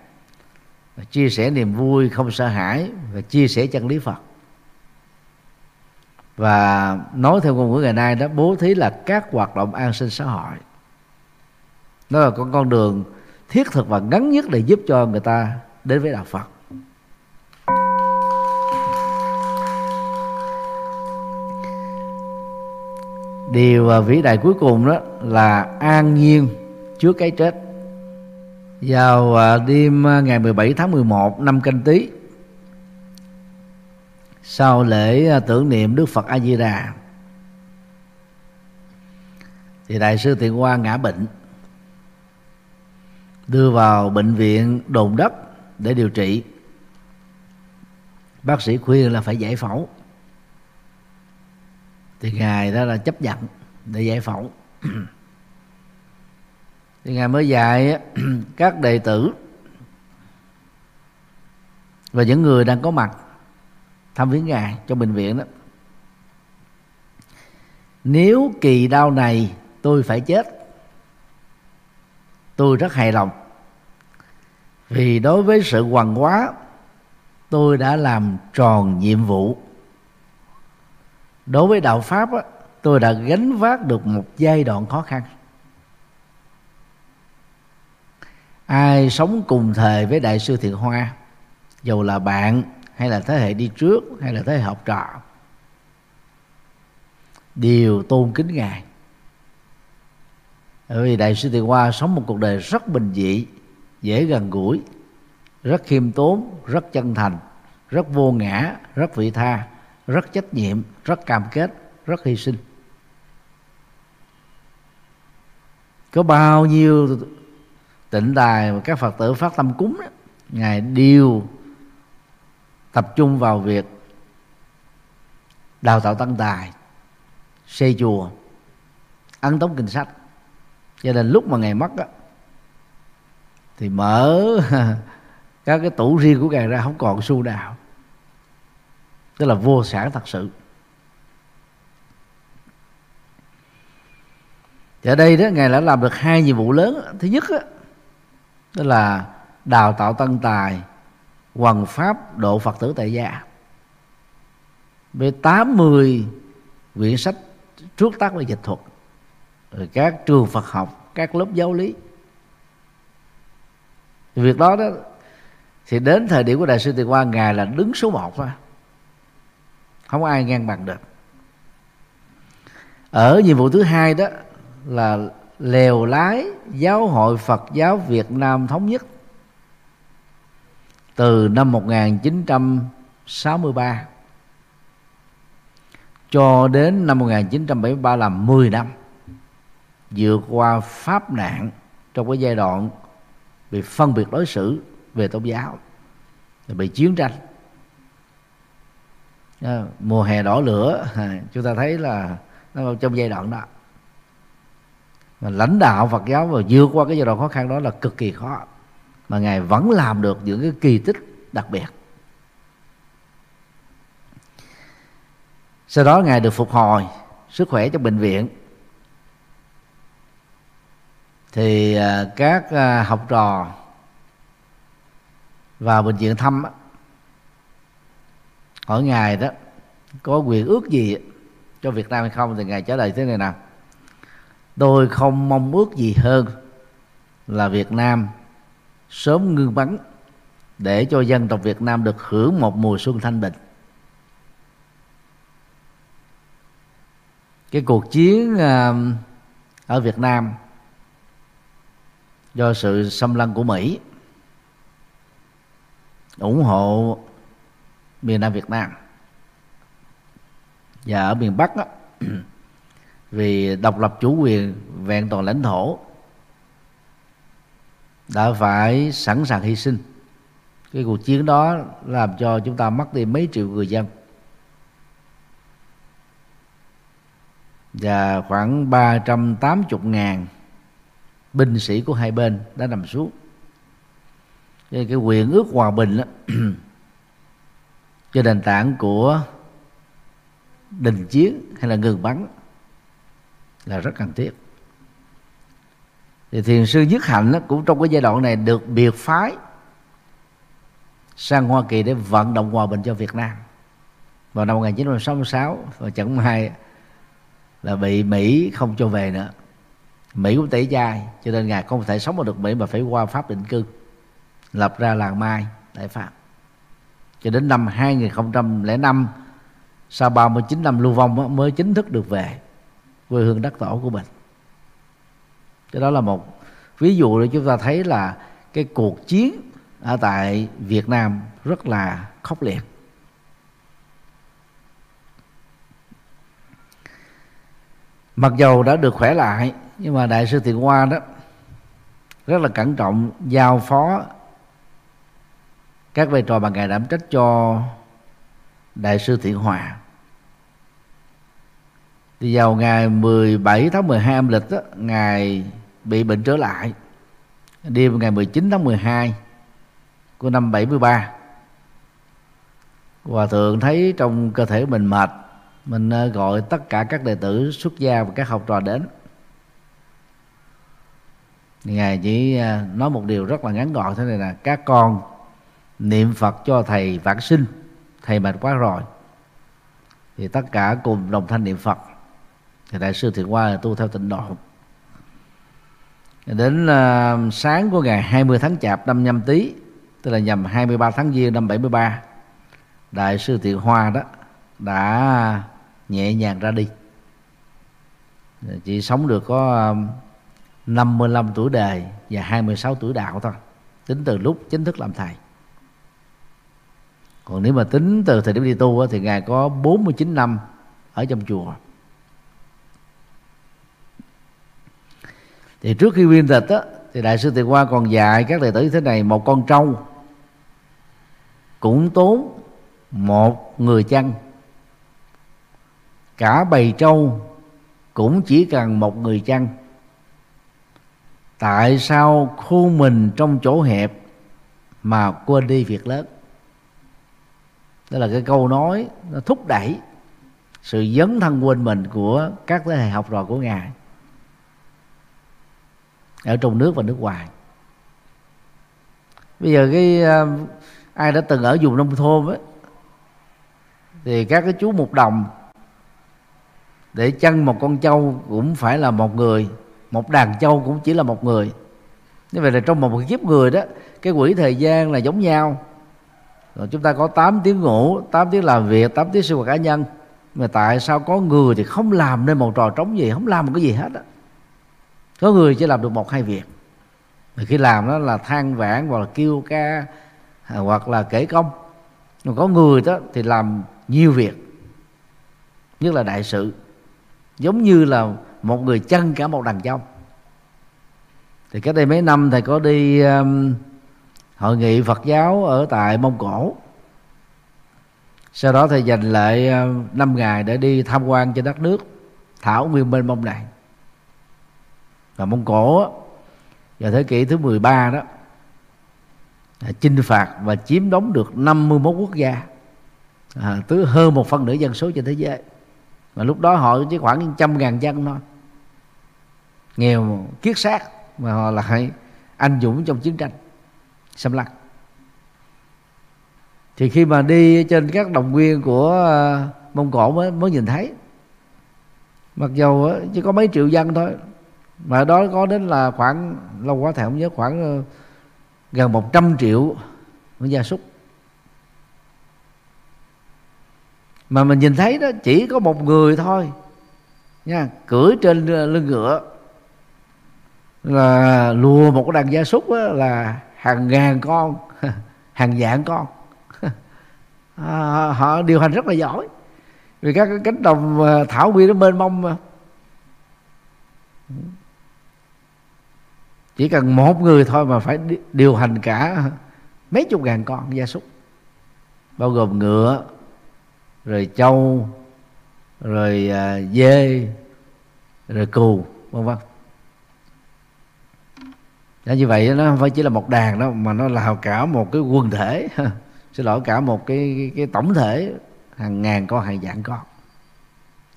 chia sẻ niềm vui không sợ hãi, và chia sẻ chân lý Phật. Và nói theo ngôn ngữ ngày nay đó, bố thí là các hoạt động an sinh xã hội. Nó là con con đường thiết thực và ngắn nhất để giúp cho người ta đến với đạo Phật. Điều vĩ đại cuối cùng đó là an nhiên trước cái chết. Vào à, đêm à, ngày 17 tháng 11 năm canh tý sau lễ à, tưởng niệm Đức Phật A Di Đà thì đại sư Thiện Hoa ngã bệnh, đưa vào bệnh viện đồn đất để điều trị. Bác sĩ khuyên là phải giải phẫu thì ngài đó là chấp nhận để giải phẫu. Thì ngài mới dạy các đệ tử và những người đang có mặt thăm viếng ngài trong bệnh viện đó, nếu kỳ đau này tôi phải chết, tôi rất hài lòng. Vì đối với sự hoàng hóa, tôi đã làm tròn nhiệm vụ đối với đạo pháp á, tôi đã gánh vác được một giai đoạn khó khăn. Ai sống cùng thời với đại sư thiện hoa dù là bạn hay là thế hệ đi trước hay là thế hệ học trò đều tôn kính ngài. Bởi vì đại sư Thiện Hoa sống một cuộc đời rất bình dị dễ gần gũi rất khiêm tốn rất chân thành rất vô ngã rất vị tha rất trách nhiệm rất cam kết rất hy sinh. Có bao nhiêu tịnh đài và các phật tử phát tâm cúng đó, ngài đều tập trung vào việc đào tạo tăng tài xây chùa ăn tống kinh sách. Cho nên lúc mà ngài mất đó, thì mở các cái tủ riêng của ngài ra không còn xu nào tức là vô sản thật sự. Thì ở đây đó ngài đã làm được hai nhiệm vụ lớn. Thứ nhất đó, đó là đào tạo tân tài hoằng pháp độ phật tử tại gia. Với 80 quyển sách trước tác và dịch thuật. Rồi các trường Phật học các lớp giáo lý. Việc đó đó thì đến thời điểm của đại sư Tỳ Quang ngài là đứng số một thôi không ai ngang bằng được. Ở nhiệm vụ thứ hai đó là lèo lái giáo hội Phật giáo Việt Nam thống nhất từ năm 1963 cho đến năm 1973 là 10 năm vượt qua pháp nạn trong cái giai đoạn bị phân biệt đối xử về tôn giáo, bị chiến tranh mùa hè đỏ lửa chúng ta thấy là nó trong giai đoạn đó. Mà lãnh đạo Phật giáo và vượt qua cái giai đoạn khó khăn đó là cực kỳ khó. Mà ngài vẫn làm được những cái kỳ tích đặc biệt. Sau đó ngài được phục hồi sức khỏe trong bệnh viện. Thì à, các à, học trò vào bệnh viện thăm hỏi ngài đó, có quyền ước gì cho Việt Nam hay không? Thì ngài trả lời thế này nào. Tôi không mong ước gì hơn là Việt Nam sớm ngưng bắn để cho dân tộc Việt Nam được hưởng một mùa xuân thanh bình. Cái cuộc chiến à, ở Việt Nam do sự xâm lăng của Mỹ ủng hộ miền Nam Việt Nam. Và ở miền Bắc đó, vì độc lập chủ quyền vẹn toàn lãnh thổ đã phải sẵn sàng hy sinh. Cái cuộc chiến đó làm cho chúng ta mất đi mấy triệu người dân. Và khoảng 380 ngàn binh sĩ của hai bên đã nằm xuống. Cái, cái quyền ước hòa bình đó, trên nền tảng của đình chiến hay là ngừng bắn là rất cần thiết. Thì thiền sư nhất hạnh đó, cũng trong cái giai đoạn này được biệt phái sang Hoa Kỳ để vận động hòa bình cho Việt Nam. Vào năm 1966 và chẳng may là bị Mỹ không cho về nữa. Mỹ cũng tẩy chay cho nên ngài không thể sống ở được Mỹ mà phải qua Pháp định cư lập ra làng Mai tại Pháp cho đến năm 2005 sau 39 năm lưu vong mới chính thức được về quê hương đất tổ của mình. Cái đó là một ví dụ để chúng ta thấy là cái cuộc chiến ở tại Việt Nam rất là khốc liệt. Mặc dầu đã được khỏe lại, nhưng mà đại sư thiện hoa đó rất là cẩn trọng giao phó các vai trò mà ngài đảm trách cho đại sư thiện hòa. Thì vào ngày 17 tháng 12 âm lịch đó, ngài bị bệnh trở lại. Đêm ngày 19 tháng 12 của năm 73 Hòa thượng thấy trong cơ thể mình mệt Mình ờ, gọi tất cả các đệ tử xuất gia và các học trò đến. Ngài chỉ ờ, nói một điều rất là ngắn gọn thế này là Các con niệm Phật cho thầy vãng sinh Thầy mệt quá rồi. Thì tất cả cùng đồng thanh niệm Phật. Thì Đại sư Thiện Hoa là tu theo tịnh độ. Đến uh, sáng của ngày 20 tháng Chạp năm nhâm tý tức là nhằm 23 tháng Giêng năm 73 đại sư Thiện Hoa đó đã nhẹ nhàng ra đi. Chỉ sống được có à, 55 tuổi đời và 26 tuổi đạo thôi. Tính từ lúc chính thức làm thầy còn nếu mà tính từ thời điểm đi tu thì ngài có 49 năm ở trong chùa. Thì trước khi viên tịch á, thì đại sư Tề Hoa còn dạy các đệ tử như thế này. Một con trâu cũng tốn một người chăn. Cả bầy trâu cũng chỉ cần một người chăn. Tại sao khu mình trong chỗ hẹp mà quên đi việc lớn? Đó là cái câu nói, nó thúc đẩy sự dấn thân quên mình của các thế hệ học trò của ngài ở trong nước và nước ngoài. Bây giờ cái ờ, ai đã từng ở vùng nông thôn ấy thì các cái chú một đồng để chăn một con trâu cũng phải là một người, một đàn trâu cũng chỉ là một người. Như vậy là trong một kiếp người đó, cái quỹ thời gian là giống nhau rồi chúng ta có 8 tiếng ngủ 8 tiếng làm việc 8 tiếng sinh hoạt cá nhân. Mà tại sao có người thì không làm nên một trò trống gì không làm một cái gì hết á? Có người chỉ làm được một hai việc. Thì khi làm đó là than vãn hoặc là kêu ca à, hoặc là kể công. Còn có người đó thì làm nhiều việc nhất là đại sự. Giống như là một người chân cả một đàn trong thì cách đây mấy năm thầy có đi um, hội nghị Phật giáo ở tại Mông Cổ. Sau đó thầy dành lại ờ, 5 ngày để đi tham quan trên đất nước thảo nguyên bên mông này. Và Mông Cổ vào thế kỷ thứ 13 đó chinh phạt và chiếm đóng được 51 quốc gia. À, tứ hơn một phần nửa dân số trên thế giới. Mà lúc đó họ chỉ khoảng trăm ngàn dân thôi. Nghèo kiết xác mà họ lại anh dũng trong chiến tranh xâm lăng. Thì khi mà đi trên các đồng nguyên của ờ, mông cổ mới mới nhìn thấy. Mặc dầu ờ, chỉ có mấy triệu dân thôi, mà đó có đến là khoảng, lâu quá thầy không nhớ, khoảng ờ, gần 100 triệu con gia súc. Mà mình nhìn thấy đó, chỉ có một người thôi, nha, cưỡi trên lưng ngựa. Là lùa một cái đàn gia súc là hàng ngàn con. Hàng vạn con. À, họ điều hành rất là giỏi. Vì các cái cánh đồng à, thảo nguyên nó mênh mông mà. Chỉ cần một người thôi mà phải điều hành cả mấy chục ngàn con gia súc. Bao gồm ngựa rồi trâu rồi à, dê rồi cừu vân vân. Đó như vậy nó không phải chỉ là một đàn đâu mà nó là cả một cái quần thể. Xin lỗi cả một cái, cái, cái tổng thể. Hàng ngàn con hàng vạn con.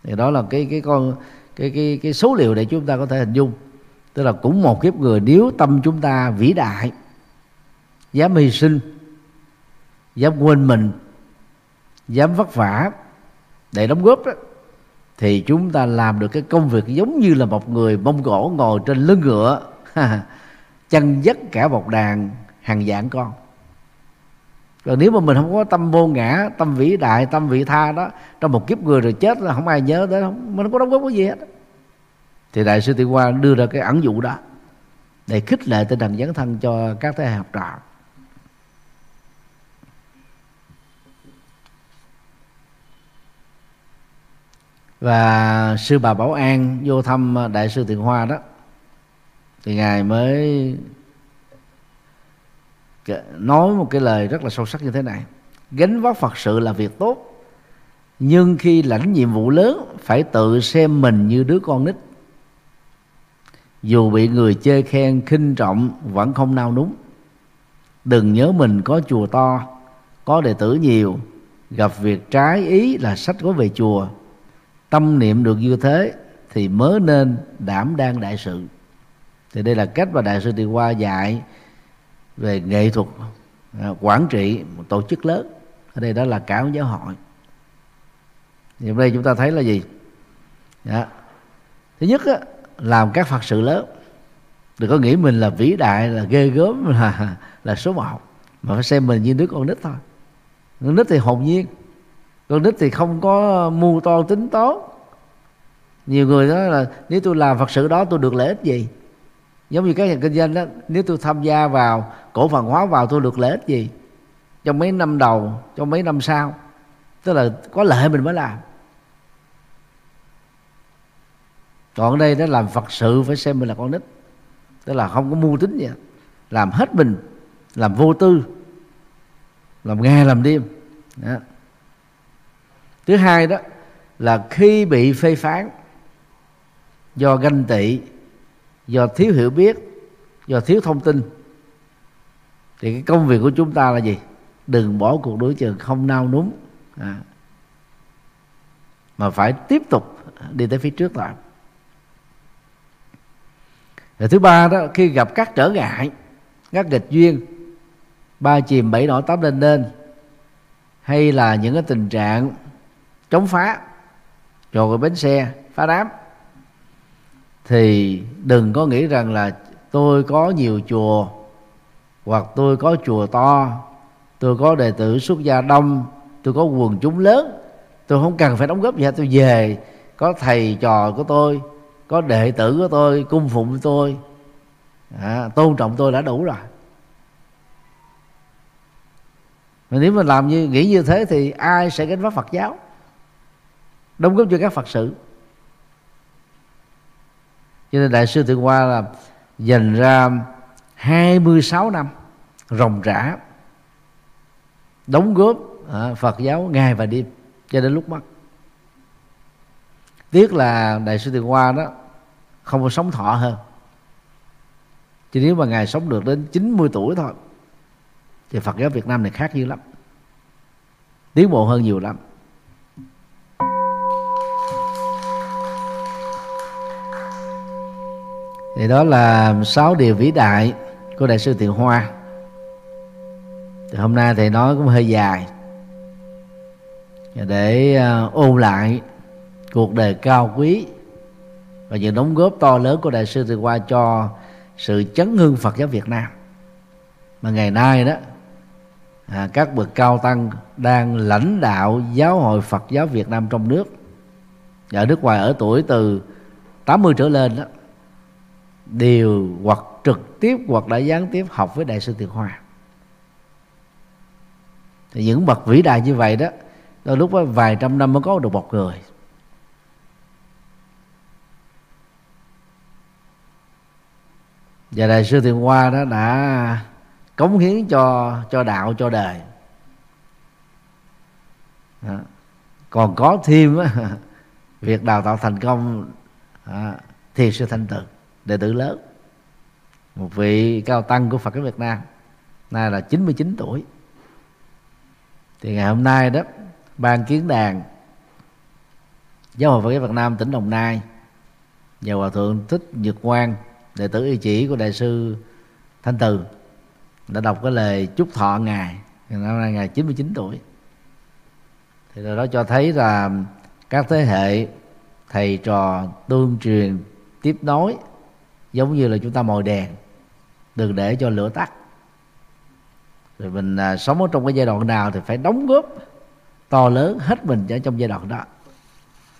Thì đó là cái cái con cái cái cái số liệu để chúng ta có thể hình dung. Tức là cũng một kiếp người nếu tâm chúng ta vĩ đại dám hy sinh dám quên mình dám vất vả để đóng góp đó, thì chúng ta làm được cái công việc giống như là một người mông cổ ngồi trên lưng ngựa. chân dắt cả một đàn, hàng dạng con. Còn nếu mà mình không có tâm vô ngã, tâm vĩ đại, tâm vị tha đó, trong một kiếp người rồi chết là không ai nhớ tới, không, mình không có đóng góp cái gì hết. Thì đại sư tiên Hoa đưa ra cái ẩn dụ đó để khích lệ tinh thần dấn thân cho các thế hệ học trò. Và sư bà Bảo An vô thăm đại sư Thiện Hoa đó thì ngài mới nói một cái lời rất là sâu sắc như thế này. Gánh vác phật sự là việc tốt, nhưng khi lãnh nhiệm vụ lớn, phải tự xem mình như đứa con nít. Dù bị người chê khen, khinh trọng, vẫn không nao núng. Đừng nhớ mình có chùa to, có đệ tử nhiều, gặp việc trái ý là sách có về chùa. Tâm niệm được như thế thì mới nên đảm đang đại sự thì đây là cách mà đại sư đi Hoa dạy về nghệ thuật à, quản trị một tổ chức lớn. Ở đây đó là cả giáo hội. Thì hôm nay chúng ta thấy là gì? Đó. thứ nhất á, làm các phật sự lớn. Đừng có nghĩ mình là vĩ đại là ghê gớm là là số một. Mà phải xem mình như đứa con nít thôi. Con nít thì hồn nhiên. Con nít thì không có mưu to tính toán. Nhiều người nói là nếu tôi làm phật sự đó tôi được lợi ích gì? Giống như các nhà kinh doanh đó, nếu tôi tham gia vào, cổ phần hóa vào, tôi được lợi ích gì? Trong mấy năm đầu, trong mấy năm sau. Tức là có lợi mình mới làm. Còn ở đây đó, làm phật sự phải xem mình là con nít. Tức là không có mưu tính gì. Làm hết mình, làm vô tư, làm nghe làm đêm. Đó. thứ hai đó, là khi bị phê phán do ganh tị do thiếu hiểu biết, do thiếu thông tin. Thì cái công việc của chúng ta là gì? Đừng bỏ cuộc đối chừng, không nao núng. À. mà phải tiếp tục đi tới phía trước lại. Rồi thứ ba đó, khi gặp các trở ngại, các nghịch duyên, ba chìm bảy nổi tám lên lên hay là những cái tình trạng chống phá rồi bến xe, phá đám thì đừng có nghĩ rằng là tôi có nhiều chùa hoặc tôi có chùa to tôi có đệ tử xuất gia đông tôi có quần chúng lớn tôi không cần phải đóng góp gì hết. Tôi về có thầy trò của tôi có đệ tử của tôi cung phụng tôi. À, tôn trọng tôi đã đủ rồi. Mà nếu mà làm như nghĩ như thế thì ai sẽ gánh vác Phật giáo? Đóng góp cho các Phật sự cho nên đại sư Thượng Hoa là dành ra 26 năm ròng rã đóng góp à, Phật giáo ngày và đêm cho đến lúc mất. Tiếc là đại sư Thượng Hoa đó không có sống thọ hơn. Chứ nếu mà ngài sống được đến 90 tuổi thôi thì Phật giáo Việt Nam này khác dữ lắm. Tiến bộ hơn nhiều lắm. Thì đó là sáu điều vĩ đại của đại sư Thiện Hoa. Thì hôm nay thầy nói cũng hơi dài. Để ờ, ôn lại cuộc đời cao quý và những đóng góp to lớn của đại sư Thiện Hoa cho sự chấn hương Phật giáo Việt Nam. Mà ngày nay đó à, các bậc cao tăng đang lãnh đạo giáo hội Phật giáo Việt Nam trong nước. Ở nước ngoài ở tuổi từ 80 trở lên đó đều hoặc trực tiếp hoặc đã gián tiếp học với đại sư Thiện hòa thì những bậc vĩ đại như vậy đó đôi lúc đó, vài trăm năm mới có được một người. Và đại sư Thiện Hoa đó đã cống hiến cho cho đạo cho đời. Đó. còn có thêm á, việc đào tạo thành công à, thiền sư thanh tự đệ tử lớn. Một vị cao tăng của Phật giáo Việt Nam, nay là 99 tuổi. Thì ngày hôm nay đó, ban kiến đàn giáo hội Phật giáo Việt Nam tỉnh Đồng Nai và hòa thượng thích Nhật Quang, đệ tử y chỉ của đại sư Thanh Từ, đã đọc cái lời chúc thọ ngài. Năm nay ngài 99 tuổi. Thì đó cho thấy là các thế hệ thầy trò tương truyền, tiếp nối giống như là chúng ta mồi đèn đừng để cho lửa tắt. Rồi mình à, sống ở trong cái giai đoạn nào thì phải đóng góp to lớn hết mình ở trong giai đoạn đó.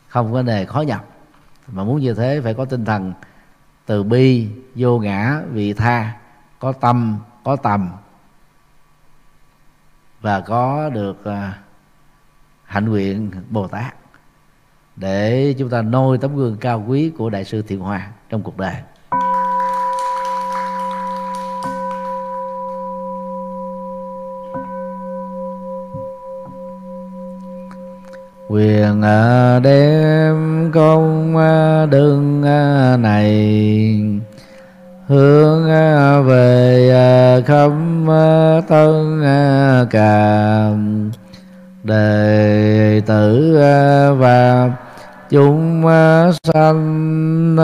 Không có đề khó nhập mà muốn như thế phải có tinh thần từ bi vô ngã vị tha có tâm có tầm. Và có được à, hạnh nguyện bồ tát để chúng ta nôi tấm gương cao quý của đại sư thiện hòa trong cuộc đời. Quyền à, đem công à, đương à, này. Hướng về khắp tân cảm đệ tử và chúng sanh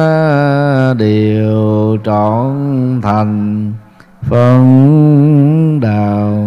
đều trọn thành phân đạo.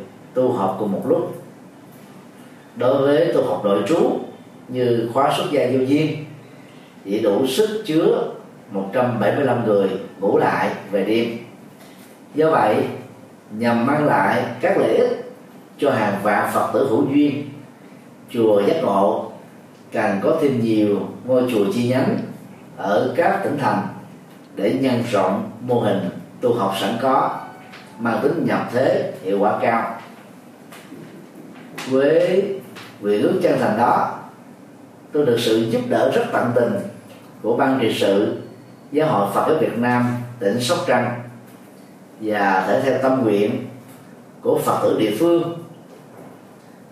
tu học cùng một lúc. Đối với tu học nội trú như khóa xuất gia vô duyên, chỉ đủ sức chứa 175 người ngủ lại về đêm. Do vậy, nhằm mang lại các lợi ích cho hàng vạn phật tử hữu duyên, chùa giác ngộ càng có thêm nhiều ngôi chùa chi nhánh ở các tỉnh thành để nhân rộng mô hình tu học sẵn có, mang tính nhập thế hiệu quả cao với nguyện ước chân thành đó, tôi được sự giúp đỡ rất tận tình của ban trị sự, giáo hội Phật giáo Việt Nam, tỉnh Sóc Trăng và thể theo tâm nguyện của Phật tử địa phương.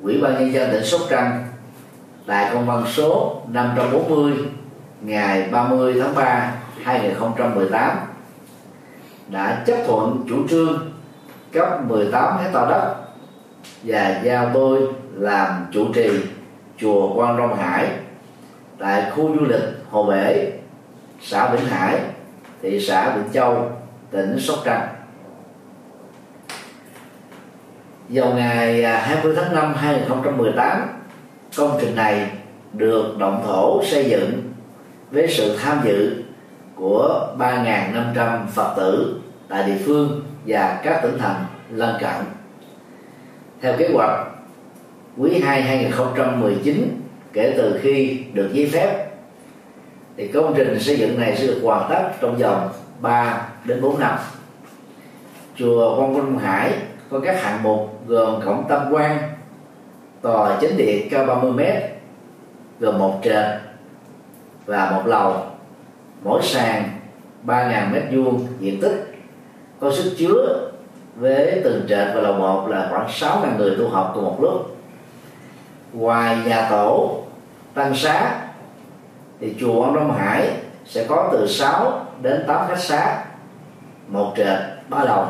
Ủy ban nhân dân tỉnh Sóc Trăng tại công văn số 540 ngày 30 tháng 3 2018 đã chấp thuận chủ trương cấp 18 hecta đất và giao tôi làm chủ trì chùa Quan Long Hải tại khu du lịch Hồ Bể, xã Vĩnh Hải, thị xã Vĩnh Châu, tỉnh Sóc Trăng vào ngày à, 20 tháng 5 2018 công trình này được động thổ xây dựng với sự tham dự của 3.500 Phật tử tại địa phương và các tỉnh thành lân cận. Theo kế hoạch, quý 2 2019 kể từ khi được giấy phép thì công trình xây dựng này sẽ được hoàn tất trong vòng 3 đến 4 năm. Chùa Quang Minh Hải có các hạng mục gồm cổng tam quan, tòa chính điện cao 30 m gồm một trệt và một lầu mỗi sàn 3.000 mét vuông diện tích có sức chứa với từng trệt và lầu một là khoảng 6.000 người tu học cùng một lúc. Ngoài nhà tổ, tăng xá, thì chùa Ông Đông Hải sẽ có từ 6 đến 8 khách xá, một trệt, ba lầu.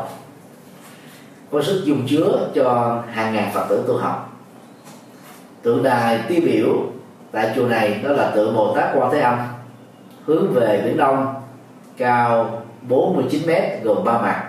Có sức dung chứa cho hàng ngàn phật tử tu học. Tượng đài tiêu biểu tại chùa này đó là tượng Bồ Tát Quan Thế Âm, hướng về biển đông, cao 49 mét gồm ba mặt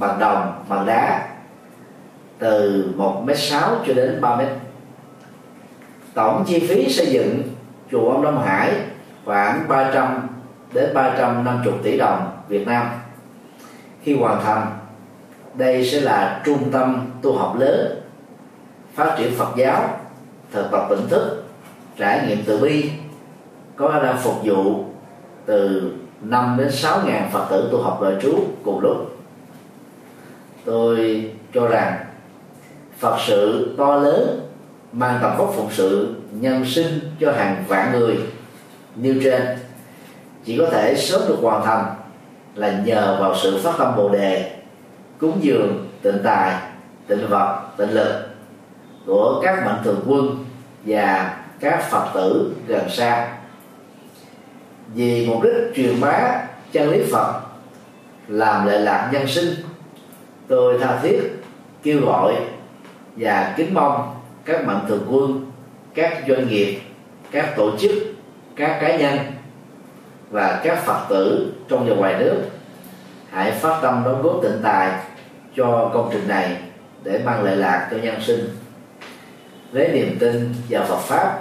bằng đồng bằng đá từ 1 m 6 cho đến 3 m tổng chi phí xây dựng chùa ông Đông Hải khoảng 300 đến 350 tỷ đồng Việt Nam. Khi hoàn thành, đây sẽ là trung tâm tu học lớn, phát triển Phật giáo, thực tập tỉnh thức, trải nghiệm từ bi, có khả năng phục vụ từ 5 đến 6 ngàn Phật tử tu học đời trú cùng lúc tôi cho rằng Phật sự to lớn mang tầm vóc phụng sự nhân sinh cho hàng vạn người. Như trên, chỉ có thể sớm được hoàn thành là nhờ vào sự phát tâm bồ đề, cúng dường tịnh tài, tịnh vật, tịnh lực của các mạnh thường quân và các phật tử gần xa. Vì mục đích truyền bá chân lý phật, làm lệ lạc nhân sinh tôi tha thiết kêu gọi và kính mong các mạnh thường quân, các doanh nghiệp, các tổ chức, các cá nhân và các phật tử trong và ngoài nước hãy phát tâm đóng góp tịnh tài cho công trình này để mang lợi lạc cho nhân sinh. Lấy niềm tin vào Phật pháp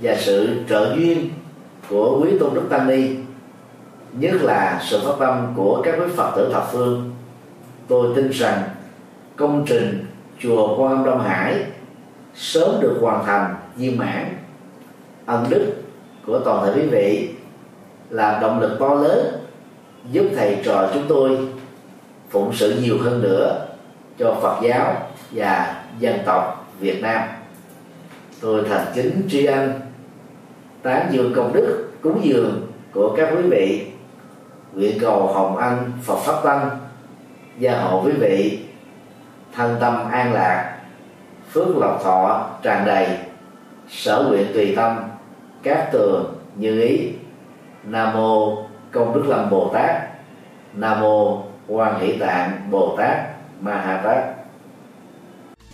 và sự trợ duyên của quý tôn đức tăng ni, nhất là sự phát tâm của các quý phật tử thập phương tôi tin rằng công trình chùa quan âm đông hải sớm được hoàn thành viên mãn. Ân đức của toàn thể quý vị là động lực to lớn giúp thầy trò chúng tôi phụng sự nhiều hơn nữa cho Phật giáo và dân tộc Việt Nam. Tôi thành kính tri ân, tán dương công đức, cúng dường của các quý vị. Nguyện cầu hồng ân Phật pháp tăng gia hộ quý vị, thân tâm an lạc, phước lộc thọ tràn đầy, sở nguyện tùy tâm, các tường như ý. Nam mô công đức lâm bồ tát. Nam mô quan hỷ tạng bồ tát ma ha tát.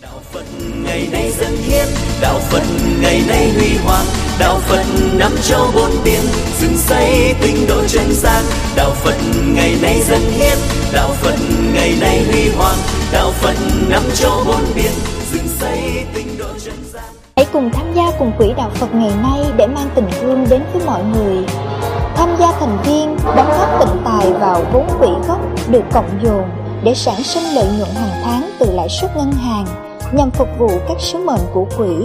Đạo phật ngày nay dân hiến, đạo phật ngày nay huy hoàng, đạo phật năm châu bốn biển dựng xây tinh độ chân gian. Đạo phật ngày nay dân hiến đạo phật ngày nay huy hoàng, đạo phật năm châu bốn biển dựng xây tinh độ chân gian. Hãy cùng tham gia cùng quỹ đạo phật ngày nay để mang tình thương đến với mọi người. Tham gia thành viên, đóng góp tịnh tài vào vốn quỹ gốc được cộng dồn để sản sinh lợi nhuận hàng tháng từ lãi suất ngân hàng nhằm phục vụ các sứ mệnh của quỹ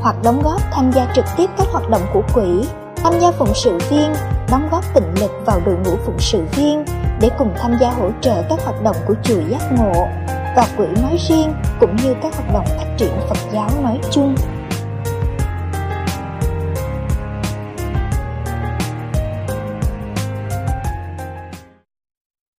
hoặc đóng góp tham gia trực tiếp các hoạt động của quỹ. Tham gia phụng sự viên, đóng góp tịnh lực vào đội ngũ phụng sự viên để cùng tham gia hỗ trợ các hoạt động của chùa giác ngộ. Và quỹ nói riêng cũng như các hoạt động phát triển phật giáo nói chung.